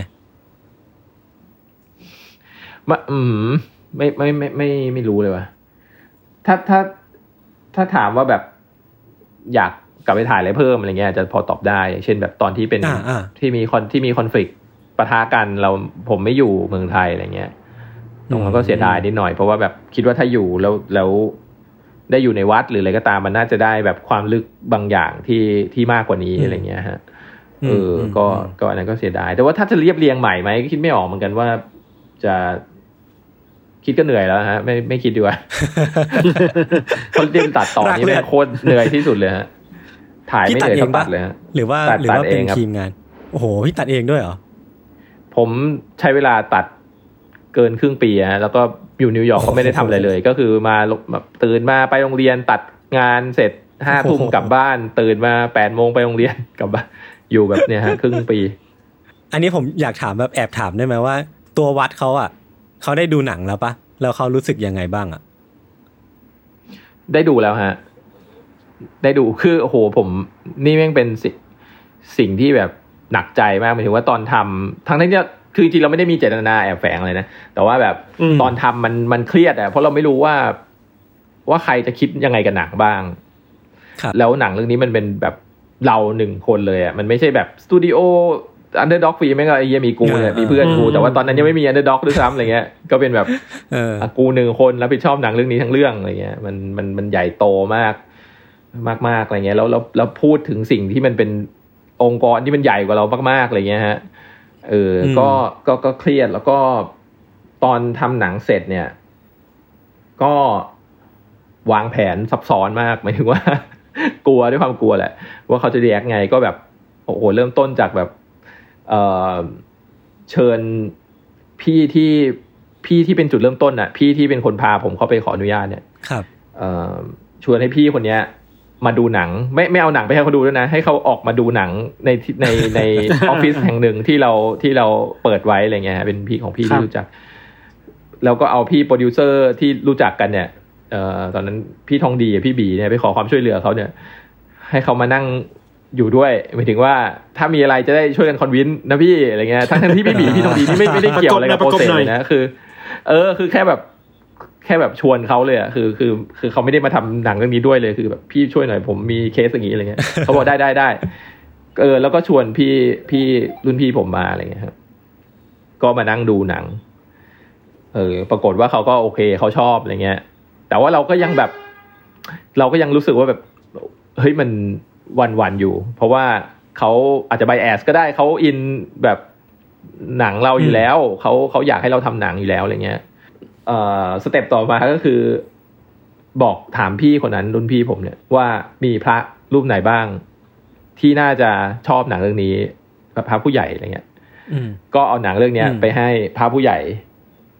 ไม่อืมไม่ไม่ไม่ไม่ไม่รู้เลยว่ะถ้าถ้าถ้าถามว่าแบบอยากกลับไปถ่ายอะไรเพิ่มอะไรเงี้ยอาจจะพอตอบได้อย่างเช่นแบบตอนที่เป็นอ่าอ่าที่มีคอนที่มีคอนฟ lict ปะทะกันเราผมไม่อยู่เมืองไทยอะไรเงี้ยตรงนั้นก็เสียดายนิดหน่อย เพราะว่าแบบคิดว่าถ้าอยู่แล้วแล้วได้อยู่ในวัดหรืออะไรก็ตามมันน่าจะได้แบบความลึกบางอย่างที่ที่มากกว่านี้อะไรเงี้ยฮะเอออมก็อืมก็อันนั้นก็เสียดาย แต่ว่าถ้าจะเรียบเรียงใหม่ไหมก็คิดไม่ออกเหมือนกันว่าจะ คิดก็เหนื่อยแล้วฮะ ไม่ไม่คิดดีกว่าเพราะเรียนตัดต่อรักนี่เลยแม่งโคตรเหนื่อยที่สุดเลยฮะ ถ่ายพี่ไม่ตัเหดนื่อยเองเท่าตัปะดเลยฮะหรือว่าตัดหรือว่าตัดเป็นเองครับทีมงาน โอ้โหพี่ตัดเองด้วยเหรอ ผมใช้เวลาตัดเกินครึ่งปีฮะแล้วก็อยู่นิวยอร์กก็ไม่ได้ทำอะไรเลย ก็คือมาแบบตื่นมาไปโรงเรียนตัดงานเสร็จห้าทุ่มโอ้โหกลับบ้าน ตื่นมาแปดโมงไปโรงเรียนกลับบ้านอยู่แบบเนี้ยฮะครึ่งปี อันนี้ผมอยากถามแบบแอบถามได้ไหมว่า ตัววัดเขาอะ เขาได้ดูหนังแล้วปะแล้วเขารู้สึกยังไงบ้างอะได้ดูแล้วฮะ ได้ดูคือโอ้โหผมนี่แม่งเป็นสิสิ่งที่แบบหนักใจมากหมายถึงว่าตอนทำทั้งที่คือจริงๆเราไม่ได้มีเจตนาแอบแฝงอะไรนะแต่ว่าแบบอืมตอนทำมันมันเครียดอะเพราะเราไม่รู้ว่าว่าใครจะคิดยังไงกับหนังบ้างครับแล้วหนังเรื่องนี้มันเป็นแบบเราหนึ่งคนเลยอะมันไม่ใช่แบบสตูดิโอ Underdog ฟรีไม่ก็ไอ้เหี้ยมีกูเนี่ยมีเพื่อนกู แต่ว่าตอนนั้นยังไม่มี Underdog ด้วยซ้ำอะไรเงี้ยก็เป็นแบบเอออะกูหนึ่งคนรับผิดชอบหนังเรื่องนี้ทั้งเรื่องอะไรเงี้ยมันมันมันใหญ่โตมากมากมากอะไรเงี้ยแล้วแล้วแล้วพูดถึงสิ่งที่มันเป็นองค์กรที่มันใหญ่กว่าเรามากๆอะไรเงี้ยฮะเอออมก็ก็ก็เครียดแล้วก็ตอนทำหนังเสร็จเนี่ย ก็วางแผนซับซ้อนมากหมายถึงว่า กลัวด้วยความกลัวแหละ ว่าเขาจะเรียกไงก็แบบโอ้โหเริ่มต้นจากแบบ เอ่อเชิญพี่ที่พี่ที่เป็นจุดเริ่มต้นอะ พี่ที่เป็นคนพาผมเข้าไปขออนุญาตเนี่ยครับเอ่อชวนให้พี่คนเนี้ย มาดูหนัง ไม่ไม่เอาหนังไปให้เขาดูด้วยนะ ให้เขาออกมาดูหนังในที่ในในออฟฟิศแห่งหนึ่งที่เราที่เราเปิดไว้อะไรเงี้ยฮะเป็นพี่ของพี่ครัที่บรู้จัก แล้วก็เอาพี่โปรดิวเซอร์ที่รู้จักกันเนี่ยเอ่อตอนนั้นพี่ทองดีกับพี่บีเนี่ยไปขอความช่วยเหลือเขาเนี่ย ให้เขามานั่ง อยู่ด้วยหมายถึงว่าถ้ามีอะไรจะได้ช่วยกันคอนวินนะพี่อะไรเงี้ยทั้งทั้งที่พี่บีพี่ทองดีนี่ไม่ไม่ได้เกี่ยวอะไรกับปโประรกบเซสหน่อยเลยนะคือ เออ คือแค่แบบแค่แบบชวนเขาเลยอะคือคือ คือเขาไม่ได้มาทำหนังเรื่องนี้ด้วยเลยคือแบบพี่ช่วยหน่อยผมมีเคสอย่างนี้อะไรเงี้ยเขาบอกได้ได้ได้เออแล้วก็ชวนพี่พี่รุ่นพี่ผมมาอะไรเงี้ยครับก็มานั่งดูหนัง เออ ปรากฏว่าเขาก็โอเคเขาชอบอะไรเงี้ย แต่ว่าเราก็ยังแบบ เราก็ยังรู้สึกว่าแบบ เฮ้ยมัน วันวันๆอยู่ เพราะว่าเขาอาจจะไบแอสก็ได้เขาอินแบบหนังเราอยู่แล้วเขาเขาอยากให้เราทำหนังอยู่แล้วอะไรเงี้ยเอ่อสเต็ปต่อมาก็คือ บอกถามพี่คนนั้นรุ่นพี่ผมเนี่ยว่ามีพระรูปไหนบ้าง ที่น่าจะชอบหนังเรื่องนี้แบบพระผู้ใหญ่อะไรเงี้ยอืมก็เอาหนังเรื่องเนี้ยอืมไปให้พระผู้ใหญ่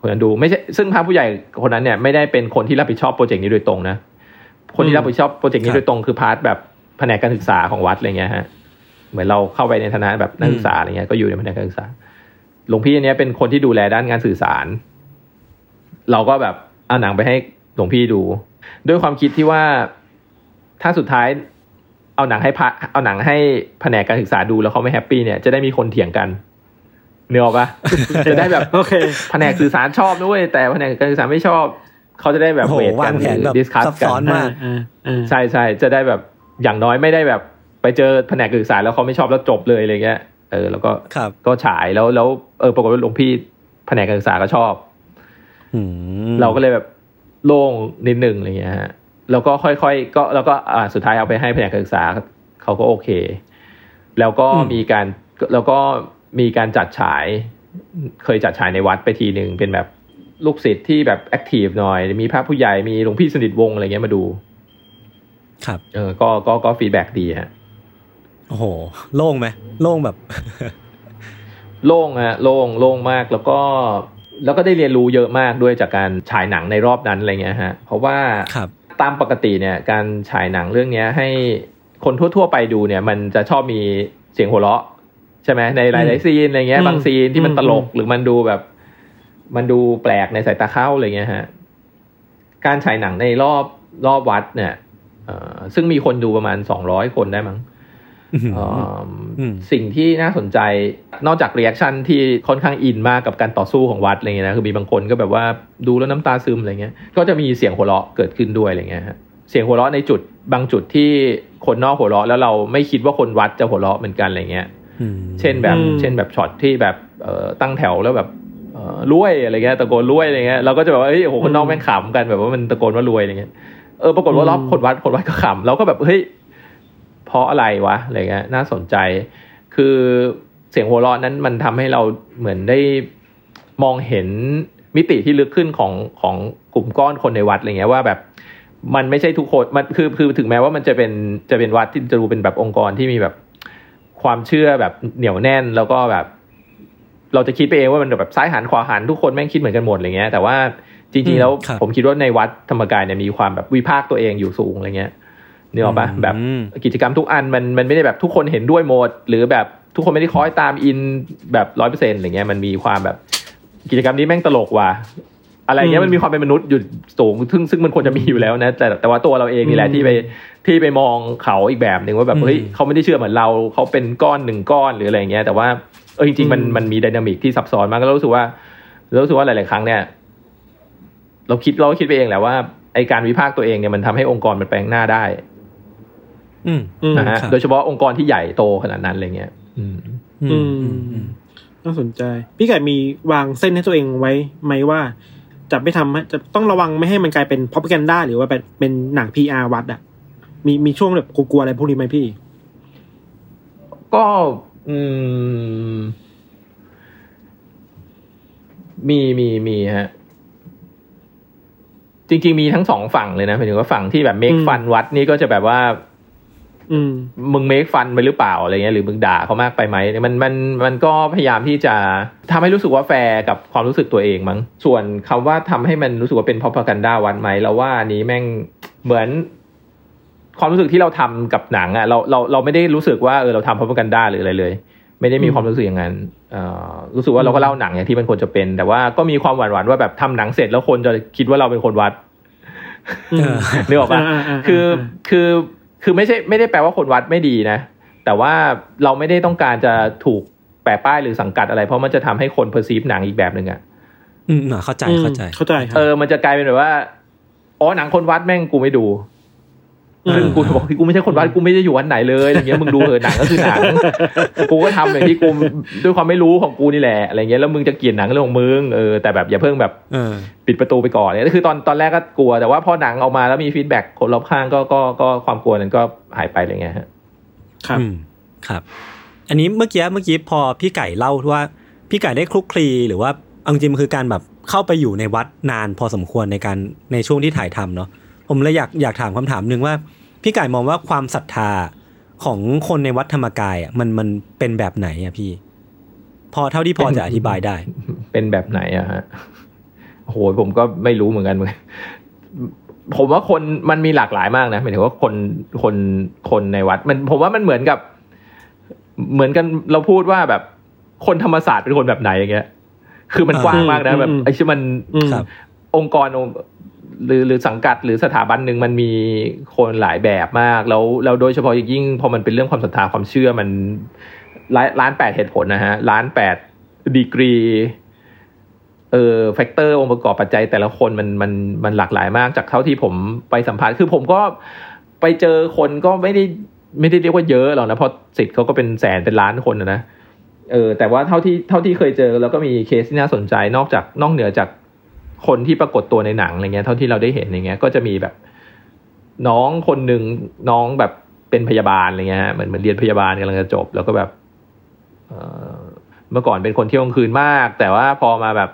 คนนั้นดูไม่ใช่ซึ่งพระผู้ใหญ่คนนั้นเนี่ยไม่ได้เป็นคนที่รับผิดชอบ project นี้โดยตรงนะคนที่รับผิดชอบ project นี้โดยตรงคือ part แบบ แผนกการศึกษาของวัดอะไรเงี้ยฮะเหมือนเราเข้าไปในฐานะแบบนักศึกษาอะไรเงี้ยก็อยู่ในแผนกการศึกษาหลวงพี่อันเนี้ยเป็นคนที่ดูแลด้านงานสื่อสาร เราก็แบบเอาหนังไปให้หลวงพี่ดู ด้วยความคิดที่ว่าถ้าสุดท้ายเอาหนังให้พระเอาหนังให้แผนกการศึกษาดูแล้วเขาไม่แฮปปี้เนี่ยจะได้มีคนเถียงกันเนื้ออกปะจะได้แบบโอเคแผนกสื่อสารชอบด้วย แต่แผนกการศึกษาไม่ชอบ เขาจะได้แบบโอ้โหเวทกัวานงแผนแบบดิสคัสซับกัซ้อนนมากอ่าอ่าใช่ใช่จะได้แบบ อย่างน้อยไม่ได้แบบ ไปเจอแผนกการศึกษาแล้วเขาไม่ชอบแล้วจบเลยอะไรเงี้ยเออแล้วก็ครับก็ฉายแล้วแล้วเออปรากฏว่าหลวงพี่แผนกการศึกษาก็ชอบอืมเราก็เลยแบบโล่งนิดหนึ่งอะไรเงี้ยฮะแล้วก็ค่อยๆก็แล้วก็อ่าสุดท้ายเอาไปให้แผนกการศึกษาเขาก็โอเค แล้วก็มีการแล้วก็มีการจัดฉาย เคยจัดฉายในวัดไปทีหนึ่งเป็นแบบลูกศิษย์ที่แบบ active หน่อย มีพระผู้ใหญ่มีหลวงพี่สนิทวงศ์อะไรเงี้ยมาดู ครับ เออ ก็ก็ก็ feedback ดีฮะโอ้โห โล่งไหมโล่งแบบ โล่งฮะโล่งโล่งมากแล้วก็แล้วก็ได้เรียนรู้เยอะมากด้วยจากการฉายหนังในรอบนั้นอะไรเงี้ยฮะ เพราะว่าครับตามปกติเนี่ย การฉายหนังเรื่องเนี้ย ให้คนทั่ว ๆ ไปดูเนี่ย มันจะชอบมีเสียงหัวเราะ ใช่ไหมในหลายๆซีนอะไรเงี้ยอืมบางซีนที่มันอืมตลกหรือมันดูแบบ มันดูแปลกในสายตาเข้าอะไรเงี้ยฮะ การฉายหนังในรอบรอบวัดเนี่ยเอ่อ ซึ่งมีคนดูประมาณสองร้อยคนได้มั้งอืมเอิ่มอืมสิ่งที่น่าสนใจนอกจาก reaction ที่ค่อนข้าง in มากกับการต่อสู้ของวัดอะไรเงี้ยนะคือมีบางคนก็แบบว่าดูแล้วน้ำตาซึมอะไรเงี้ยก็จะมีเสียงหัวเราะเกิดขึ้นด้วยอะไรเงี้ยฮะเสียงหัวเราะในจุดบางจุดที่คนนอกหัวเราะแล้วเราไม่คิดว่าคนวัดจะหัวเราะเหมือนกันอะไรเงี้ยอืมเช่นแบบอืมเช่นแบบช็อตที่แบบเอ่อตั้งแถวแล้วแบบเอ่อรวยอะไรเงี้ยตะโกนรวยอะไรเงี้ยเราก็จะแบบว่าเฮ้ยโอ้โหคนนอกแม่งขำกันแบบว่ามันตะโกนว่ารวยอะไรเงี้ย เออปรากฏว่ารอบคนวัดคนวัดก็ขำเราก็แบบเฮ้ยเพราะอะไรวะอะไรเงี้ยน่าสนใจ คือเสียงหัวเราะนั้นมันทำให้เราเหมือนได้มองเห็นมิติที่ลึกขึ้นของของกลุ่มก้อนคนในวัดอะไรเงี้ยว่าแบบมันไม่ใช่ทุกคนมันคือคือถึงแม้ว่ามันจะเป็นจะเป็นวัดที่จะดูเป็นแบบองค์กรที่มีแบบความเชื่อแบบเหนียวแน่นแล้วก็แบบ เราจะคิดไปเองว่ามันแบบซ้ายหันขวาหันทุกคนแม่งคิดเหมือนกันหมดอะไรเงี้ย แต่ว่า จริงๆแล้วครับผมคิดว่าในวัดธรรมกายเนี่ยมีความแบบวิพากษ์ตัวเองอยู่สูงอะไรเงี้ยนึกออกปะแบบอืมกิจกรรมทุกอันมันมันไม่ได้แบบทุกคนเห็นด้วยหมด หรือแบบทุกคนไม่ได้คอยตามอินแบบร้อยเปอร์เซ็นต์อะไรเงี้ยมันมีความแบบกิจกรรมนี้แม่งตลกว่ะอะไรเงี้ยมันมีความเป็นมนุษย์อยู่สูงซึ่งซึ่งมันควรจะมีอยู่แล้วนะ แต่แต่ว่าตัวเราเองนี่แหละที่ไปที่ไปมองเขาอีกแบบหนึ่งว่าแบบอืมเฮ้ยเขาไม่ได้เชื่อเหมือนเราเขาเป็นก้อนหนึ่งก้อนหรืออะไรเงี้ยแต่ว่าเออจริงๆมันอืมมันมีไดนามิกที่ซับซ้อนมากก็รู้สึกว่าเรารู้สึกว่าหลาย ๆ ครั้งเนี่ย เราคิดเราก็คิดไปเองแหละว่าไอการวิพากษ์ตัวเองเนี่ยมันทำให้องค์กรมันไปข้างหน้าได้ อืมนะฮะครับโดยเฉพาะองค์กรที่ใหญ่โตขนาดนั้นอะไรเงี้ยอืมอือืมมอืม อืมน่าสนใจ พี่ไก่มีวางเส้นให้ตัวเองไว้ไหมว่า จะไม่ทำให้จะต้องระวังไม่ให้มันกลายเป็นพ r o p a g a n d a หรือว่าเป็นเป็นหนัง PR วัดอะมีมีช่วงแบบกลัวๆอะไรพวกนี้ไหมพี่ ก็ อืม มีมีมีฮะ จริง ๆ มีทั้งสองฝั่งเลยนะหมายถึงว่าฝั่งที่แบบเมคอืมฟันวัดนี่ก็จะแบบว่า อืม มึงเมคฟันไปหรือเปล่าอะไรเงี้ยหรือมึงด่าเขามากไปไหมมันมันมันก็พยายามที่จะทำให้รู้สึกว่าแฟร์กับความรู้สึกตัวเองมั้งส่วนคำว่าทำให้มันรู้สึกว่าเป็นพ r o p a g a n d a วัดไหมเราว่าอันนี้แม่งเหมือนความรู้สึกที่เราทำกับหนังอะเราเราเราไม่ได้รู้สึกว่าเออเราทำพ r o p a g a n d a หรืออะไรเลย ไม่ได้มีความรู้สึกอย่างนั้นเอ่อรู้สึกว่าเราก็เล่าหนังอย่างที่มันควรจะเป็น แต่ว่าก็มีความหวั่นหวั่นๆว่าแบบทำหนังเสร็จแล้วคนจะคิดว่าเราเป็นคนวัดอืมนึกออกปะอ่าอ่าอ่าคือคือคือไม่ใช่ไม่ได้แปลว่าคนวัดไม่ดีนะ แต่ว่าเราไม่ได้ต้องการจะถูกแปะป้ายหรือสังกัดอะไร เพราะมันจะทำให้คนเพอร์ซีฟหนังอีกแบบหนึ่งอะอืมอะเข้าใจเข้าใจเข้าใจครัเออมันจะกลายเป็นแบบว่าอ๋อหนังคนวัดแม่งกูไม่ดู อืมกูบอกที่กูไม่ใช่คนวัดกูไม่ได้อยู่วัดไหนเลยอย่างเงี้ยมึงดูเถอะหนังก็คือหนังกูก็ทำอย่างที่กูด้วยความไม่รู้ของกูนี่แหละอะไรเงี้ยแล้วมึงจะเกลียดหนังเรื่องของมึงเออแต่แบบอย่าเพิ่งแบบเออปิดประตูไปก่อนเนี่ยคือตอนตอนแรกก็กลัวแต่ว่าพอหนังออกมาแล้วมี feedback คนรอบข้างก็ก็ก็ความกลัวนั้นก็หายไปอะไรเงี้ยฮะครับอืมครับ อันนี้เมื่อกี้เมื่อกี้พอพี่ไก่เล่าว่าพี่ไก่ได้คลุกคลีหรือว่าเอาจริงๆมันคือการแบบเข้าไปอยู่ในวัดนานพอสมควรในการในช่วงที่ถ่ายทำเนาะ ผมเลยอยากอยากถามคำถามหนึ่งว่า พี่ไก่มองว่าความศรัทธาของคนในวัดธรรมกายอะมันมันเป็นแบบไหนอะพี่ พอเท่าที่พอจะอธิบายได้ เป็นแบบไหนอะฮะโหผมก็ไม่รู้เหมือนกันเหมือนกันผมว่าคนมันมีหลากหลายมากนะหมายถึงว่าคนคนคนในวัด มันผมว่ามันเหมือนกับ เหมือนกันเราพูดว่าแบบคนธรรมศาสตร์เป็นคนแบบไหนอย่างเงี้ย คือมันกว้างมากนะอืมแบบอืมไอ้ที่มันอืมครับองค์กรองค์ หรือหรือสังกัดหรือสถาบันหนึ่งมันมีคนหลายแบบมาก แล้วแล้วโดยเฉพาะอย่างยิ่งพอมันเป็นเรื่องความศรัทธาความเชื่อมันล้านล้านแปดเหตุผลนะฮะล้านแปดดีกรีเออ factor องค์ประกอบปัจจัยแต่ละคนมันมันมันหลากหลายมากจากเท่าที่ผมไปสัมภาษณ์คือผมก็ไปเจอคนก็ไม่ได้ไม่ได้เรียกว่าเยอะหรอกนะเพราะศิษย์เขาก็เป็นแสนเป็นล้านคนนะเออแต่ว่าเท่าที่เท่าที่เคยเจอแล้วก็มีเคสที่น่าสนใจนอกจากนอกเหนือจาก คนที่ปรากฏตัวในหนังอะไรเงี้ยเท่าที่เราได้เห็นอย่างเงี้ยก็จะมีแบบน้องคนหนึ่งน้องแบบเป็นพยาบาลอะไรเงี้ยเหมือนเหมือนเรียนพยาบาลกำลังจะจบ แล้วก็แบบเมื่อก่อนเป็นคนเที่ยวกลางคืนมาก แต่ว่าพอมาแบบ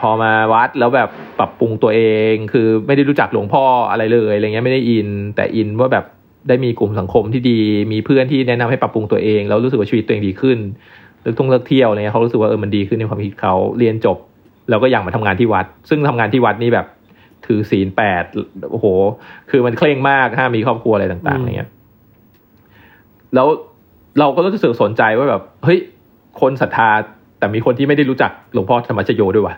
พอมาวัดแล้วแบบปรับปรุงตัวเอง คือไม่ได้รู้จักหลวงพ่ออะไรเลยอะไรเงี้ยไม่ได้อิน แต่อินว่าแบบได้มีกลุ่มสังคมที่ดี มีเพื่อนที่แนะนำให้ปรับปรุงตัวเอง แล้วรู้สึกว่าชีวิตตัวเองดีขึ้นเลิกท่องเลิกเที่ยวอะไรเงี้ยเขารู้สึกว่าเออมันดีขึ้นในความคิดเขาเรียนจบ แล้วก็อยากมาทำงานที่วัด ซึ่งทำงานที่วัดนี่แบบถือศีลแปดโอ้โห คือมันเคร่งมากห้ามมีครอบครัวอะไรต่างๆอะไรเงี้ยแล้วเราก็รู้สึกสนใจว่าแบบเฮ้ยคนศรัทธา แต่มีคนที่ไม่ได้รู้จักหลวงพ่อธรรมชโยด้วยว่ะ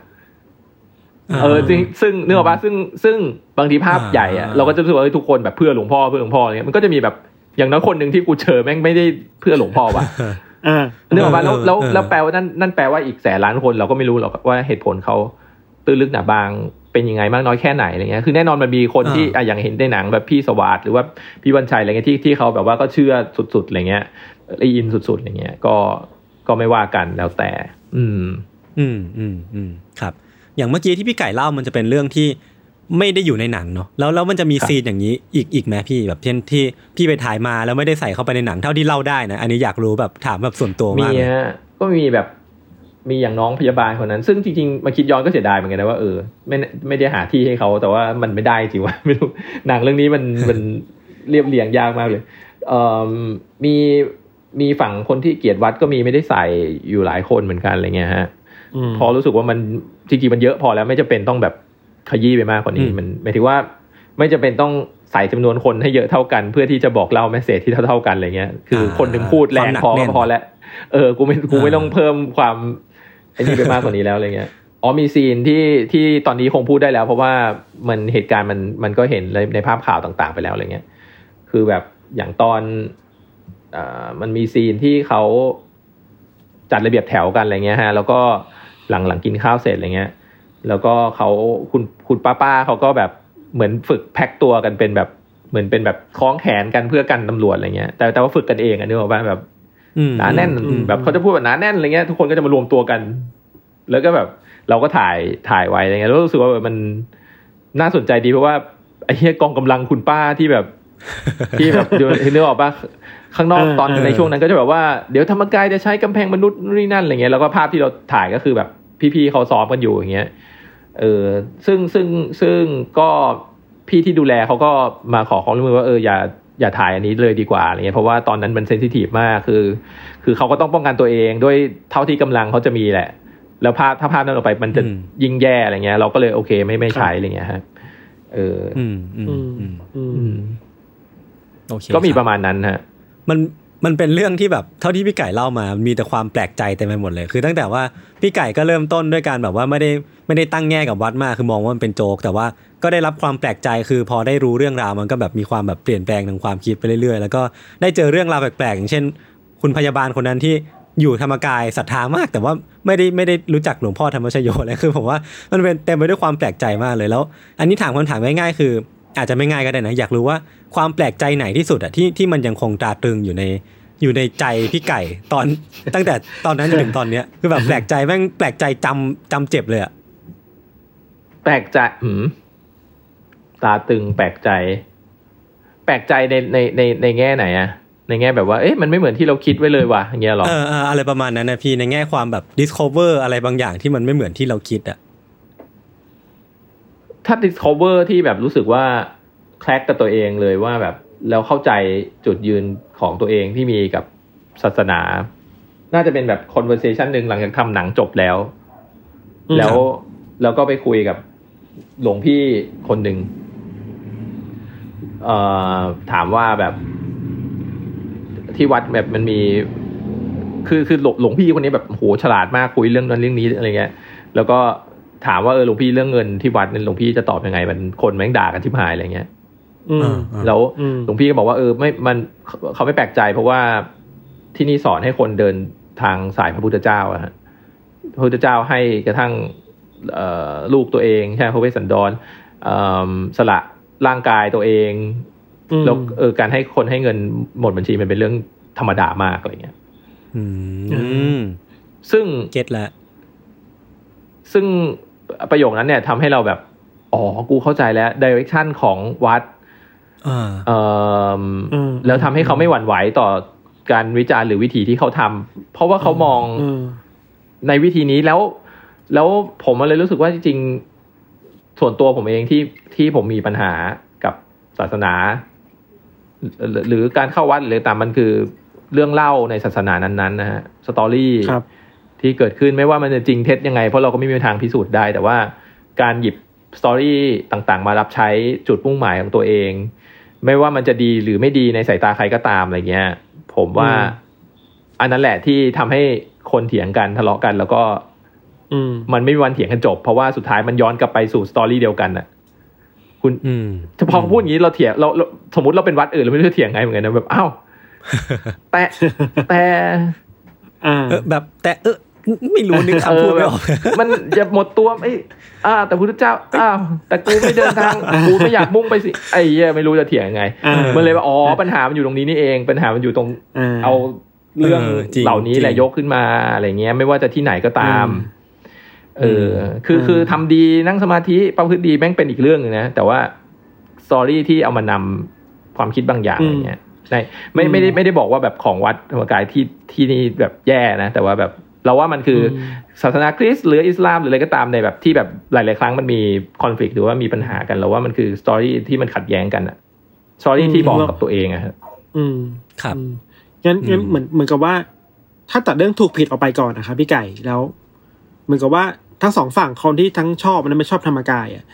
เออจริงซึ่งเนื้ออกปะซึ่งซึ่งบางทีภาพอ่าใหญ่อะเราก็จะรู้สึกว่าเฮ้ยทุกคนแบบเพื่อหลวงพ่อเพื่อหลวงพ่ออะไรเงี้ยมันก็จะมีแบบอย่างน้อยคนหนึ่งที่กูเจอแม่งไม่ได้เพื่อหลวงพ่อว่ะอ่า เนื่องมาแล้วแล้วเออแล้วแปลว่านั่นนั่นแปลว่าอีกแสนล้านคนเราก็ไม่รู้หรอกว่าเหตุผลเขาตื้นลึกหนาบางเป็นยังไงมากน้อยแค่ไหนอะไรเงี้ย คือแน่นอนมันมีคนที่อะอย่างเห็นในหนังแบบพี่สวัสดหรือว่าพี่วันชัยอะไรเงี้ยที่ที่เขาแบบว่าก็เชื่อสุดๆอะไรเงี้ยไออินสุดๆอะไรเงี้ย ก็ก็ไม่ว่ากันแล้วแต่ อืม อืมอืมอืมครับ อย่างเมื่อกี้ที่พี่ไก่เล่ามันจะเป็นเรื่องที่ ไม่ได้อยู่ในหนังเนาะแล้วแล้วมันจะมีครับซีนอย่างนี้อีกอีกไหมพี่แบบเช่นที่พี่ไปถ่ายมาแล้วไม่ได้ใส่เข้าไปในหนังเท่าที่เล่าได้นะ อันนี้อยากรู้แบบถามแบบส่วนตัวมีมากเลยฮะก็มีแบบมีอย่างน้องพยาบาลคนนั้น ซึ่งจริงๆมาคิดย้อนก็เสียดายเหมือนกันนะว่าเออไม่ไม่ได้หาที่ให้เขาแต่ว่ามันไม่ได้จริงว่าไม่รู้หนังเรื่องนี้มันมันเรียบเรียงยากมากเลยเอ่อมีมีฝั่งคนที่เกลียดวัดก็มีไม่ได้ใส่อยู่หลายคนเหมือนกันอะไรเงี้ยฮะมพอรู้สึกว่ามันจริงๆมันเยอะพอแล้วไม่จะเป็นต้องแบบ ขยี้ไปมากกว่านี้อืมมันหมายถึงว่าไม่จะเป็นต้องใส่จำนวนคนให้เยอะเท่ากัน เพื่อที่จะบอกเล่าแมสเซจที่เท่าๆกันอะไรเงี้ยคือคนถึงพูดแรงพอก็พอแล้วเออกูไม่กูไม่ต้องเพิ่มความไอ้นี่ไปมากกว่านี้แล้วอะไรเงี้ยอ๋อมีซีนที่ที่ตอนนี้คงพูดได้แล้ว เพราะว่ามันเหตุการณ์มันมันก็เห็นในในภาพข่าวต่าง ๆ ไปแล้วอะไรเงี้ย คือแบบอย่างตอนอ่ามันมีซีนที่เขาจัดระเบียบแถวกันอะไรเงี้ยฮะ แล้วก็หลังหลังกินข้าวเสร็จอะไรเงี้ย แล้วก็เขาคุณคุณป้าป้าเขาก็แบบเหมือนฝึกแพ็คตัวกันเป็นแบบเหมือนเป็นแบบคล้องแขนกันเพื่อกันตำรวจอะไรเงี้ยแต่แต่ว่าฝึกกันเองอะนึกออกป่ะแบบอืมหนาแน่นอืมแบบเขาจะพูดแบบหนาแน่นอะไรเงี้ยทุกคนก็จะมารวมตัวกัน แล้วก็แบบเราก็ถ่ายถ่ายไว้อะไรเงี้ยแล้วรู้สึกว่าแบบมันน่าสนใจดีเพราะว่าไอ้เหี้ยกองกำลังคุณป้าที่แบบ ที่แบบเดี๋ยวนึกออกปะข้างนอกเออตอนเออในช่วงนั้นก็จะแบบว่าเดี๋ยวธรรมกายจะใช้กำแพงมนุษย์นู่นนี่นั่นอะไรเงี้ยแล้วก็ภาพที่เราถ่ายก็คือแบบพี่ๆเขาซ้อมกันอยู่อย่างเงี้ย เออซึ่งซึ่งซึ่งก็พี่ที่ดูแลเขาก็มาขอความร่วมมือว่าเอออย่าอย่าถ่ายอันนี้เลยดีกว่าอะไรเงี้ยเพราะว่าตอนนั้นมันเซนซิทีฟมากคือ คือเขาก็ต้องป้องกันตัวเองด้วยเท่าที่กำลังเขาจะมีแหละ แล้วภาพถ้าภาพนั้นออกไปมันจะอืมยิ่งแย่อะไรเงี้ย เราก็เลยโอเคไม่ไม่ใช้อะไรเงี้ยฮะเออ อืมอืมอืมอืมอืมอืมโอเคก็มีคปรับระมาณนั้นฮะ มัน มันเป็นเรื่องที่แบบเท่าที่พี่ไก่เล่ามา มีแต่ความแปลกใจเต็มไปหมดเลย คือตั้งแต่ว่าพี่ไก่ก็เริ่มต้นด้วยการแบบว่าไม่ได้ไม่ได้ตั้งแง่กับวัดมาก คือมองว่ามันเป็นโจก แต่ว่าก็ได้รับความแปลกใจคือพอได้รู้เรื่องราวมันก็แบบมีความแบบเปลี่ยนแปลงทางความคิดไปเรื่อยๆ แล้วก็ได้เจอเรื่องราวแปลกๆ อย่างเช่น คุณพยาบาลคนนั้นที่อยู่ธรรมกายศรัทธามาก แต่ว่าไม่ได้ไม่ได้รู้จักหลวงพ่อธรรมชโยเลยคือผมว่ามันเป็นเต็มไปด้วยความแปลกใจมากเลยแล้ว อันนี้ถามคำถามง่ายๆคือ อาจจะไม่ง่ายก็ได้นะ อยากรู้ว่าความแปลกใจไหนที่สุดอะที่ที่มันยังคงตราตรึงอยู่ในอยู่ในใจพี่ไก่ตอนตั้งแต่ตอนนั้นจนถึงตอนเนี้ยคือแบบแปลกใจแม่งแปลกใจจำจำเจ็บเลยอะแปลกใจหืมตาตึงแปลกใจ แปลกใจในในในในแง่ไหนอะในแง่แบบว่าเอ๊ะมันไม่เหมือนที่เราคิดไว้เลยว่ะอย่างเงี้ยหรอเออเอออะไรประมาณนั้นนะพี่ในแง่ความแบบ discover อะไรบางอย่างที่มันไม่เหมือนที่เราคิดอะ ถ้า discover ที่แบบรู้สึกว่าแคลกกับตัวเองเลยว่าแบบแล้วเข้าใจจุดยืนของตัวเองที่มีกับศาสนา น่าจะเป็นแบบ conversation หนึ่งหลังจากทำหนังจบแล้ว แล้วแล้วก็ไปคุยกับหลวงพี่คนหนึ่งเอ่อถามว่าแบบที่วัดแบบมันมี คือคือหลวงพี่คนนี้แบบโหฉลาดมากคุยเรื่องนั้นเรื่องนี้อะไรเงี้ย แล้วก็ ถามว่าเออหลวงพี่เรื่องเงินที่วัดเนี่ยหลวงพี่จะตอบยังไง มันคนแม่งด่ากันทิพหายอะไรเงี้ยอืมอ่าอ่าแล้วอืมหลวงพี่ก็บอกว่าเออไม่มันเขาไม่แปลกใจ เพราะว่าที่นี่สอนให้คนเดินทางสายพระพุทธเจ้าอะฮะพระพุทธเจ้าให้กระทั่งเอ่อลูกตัวเองใช่ไหมพระเวสสันดรเอิ่มสละร่างกายตัวเองอืมแล้วเออการให้คนให้เงินหมดบัญชีมันเป็นเรื่องธรรมดามากอะไรเงี้ยอืมซึ่งเก็ตแล้วซึ่ง ประโยคนั้นเนี่ยทำให้เราแบบ อ๋อ กูเข้าใจแล้วดิเรกชันของวัดอ่าเอ่ออมแล้วทำให้เขาไม่หวั่นไหวต่อการวิจารณ์หรือวิธีที่เขาทำเพราะว่าเขามองอืมในวิธีนี้แล้ว แล้วผมเลยรู้สึกว่าจริงๆส่วนตัวผมเองที่ที่ผมมีปัญหากับศาสนา หรือหรือการเข้าวัดหรือตามมันคือเรื่องเล่าในศาสนานั้นๆนะฮะสตอรี่ครับ ที่เกิดขึ้นไม่ว่ามันจะจริงเท็จยังไง เพราะเราก็ไม่มีทางพิสูจน์ได้ แต่ว่าการหยิบสตอรี่ต่างๆ มารับใช้จุดมุ่งหมายของตัวเอง ไม่ว่ามันจะดีหรือไม่ดีในสายตาใครก็ตามอะไรเงี้ย ผมว่าอืมอันนั้นแหละที่ทำให้คนเถียงกันทะเลาะกัน แล้วก็ อืมมันไม่มีวันเถียงกันจบ เพราะว่าสุดท้ายมันย้อนกลับไปสู่สตอรี่เดียวกันน่ะคุณอืมเฉพาะเขาพูดอย่างนี้เราเถียงเราเราสมมติเราเป็นวัดอื่นเราไม่รู้จะเถียงไงเหมือนกันนะแบบอ้าวแต่แต่อ่าเออแบบแต่เออ ไม่รู้นึกคำพูดไม่ออกเออแบบมันจะหมดตัวไอ้ยอ่า แต่พุทธเจ้าอ้าวแต่กูไม่เดินทางกูไม่อยากมุ่งไปสิไอ้เหี้ยไม่รู้จะเถียงยังไงอ่ามัมันเลยว่าอ๋อปัญหามันอยู่ตรงนี้นี่เองปัญหามันอยู่ตรงอ่าเอาเรื่องเออจริงเหล่านี้แหละจริงยกขึ้นมาอะไรเงี้ย ไม่ว่าจะที่ไหนก็ตามอืมเออ คืออืมคือทำดีนั่งสมาธิประพฤติดีแม่งเป็นอีกเรื่องหนึงนะแต่ว่าสตอรี่ที่เอามานำความคิดบางอย่างอะไรเงี้ยใช่ไม่ไม่ได้ไม่ได้บอกว่าแบบของวัดธรรมกายที่ที่นี่แบบแย่นะ แต่ว่าแบบ เราว่ามันคืออมศาสนาคริสต์หรืออิสลามหรืออะไรก็ตามในแบบที่แบบหลาย ๆ ครั้งมันมี conflict หรือว่ามีปัญหากันเราว่ามันคือ story ที่มันขัดแย้งกันอะ story ที่บอกกับตัวเองอะครับอืมครับอืมงั้นงั้นอืมเหมือนเหมือนกับว่า ถ้าตัดเรื่องถูกผิดออกไปก่อนนะครับพี่ไก่แล้ว เหมือนกับว่าทั้งสองฝั่งคนที่ทั้งชอบและไม่ชอบธรรมกายอะ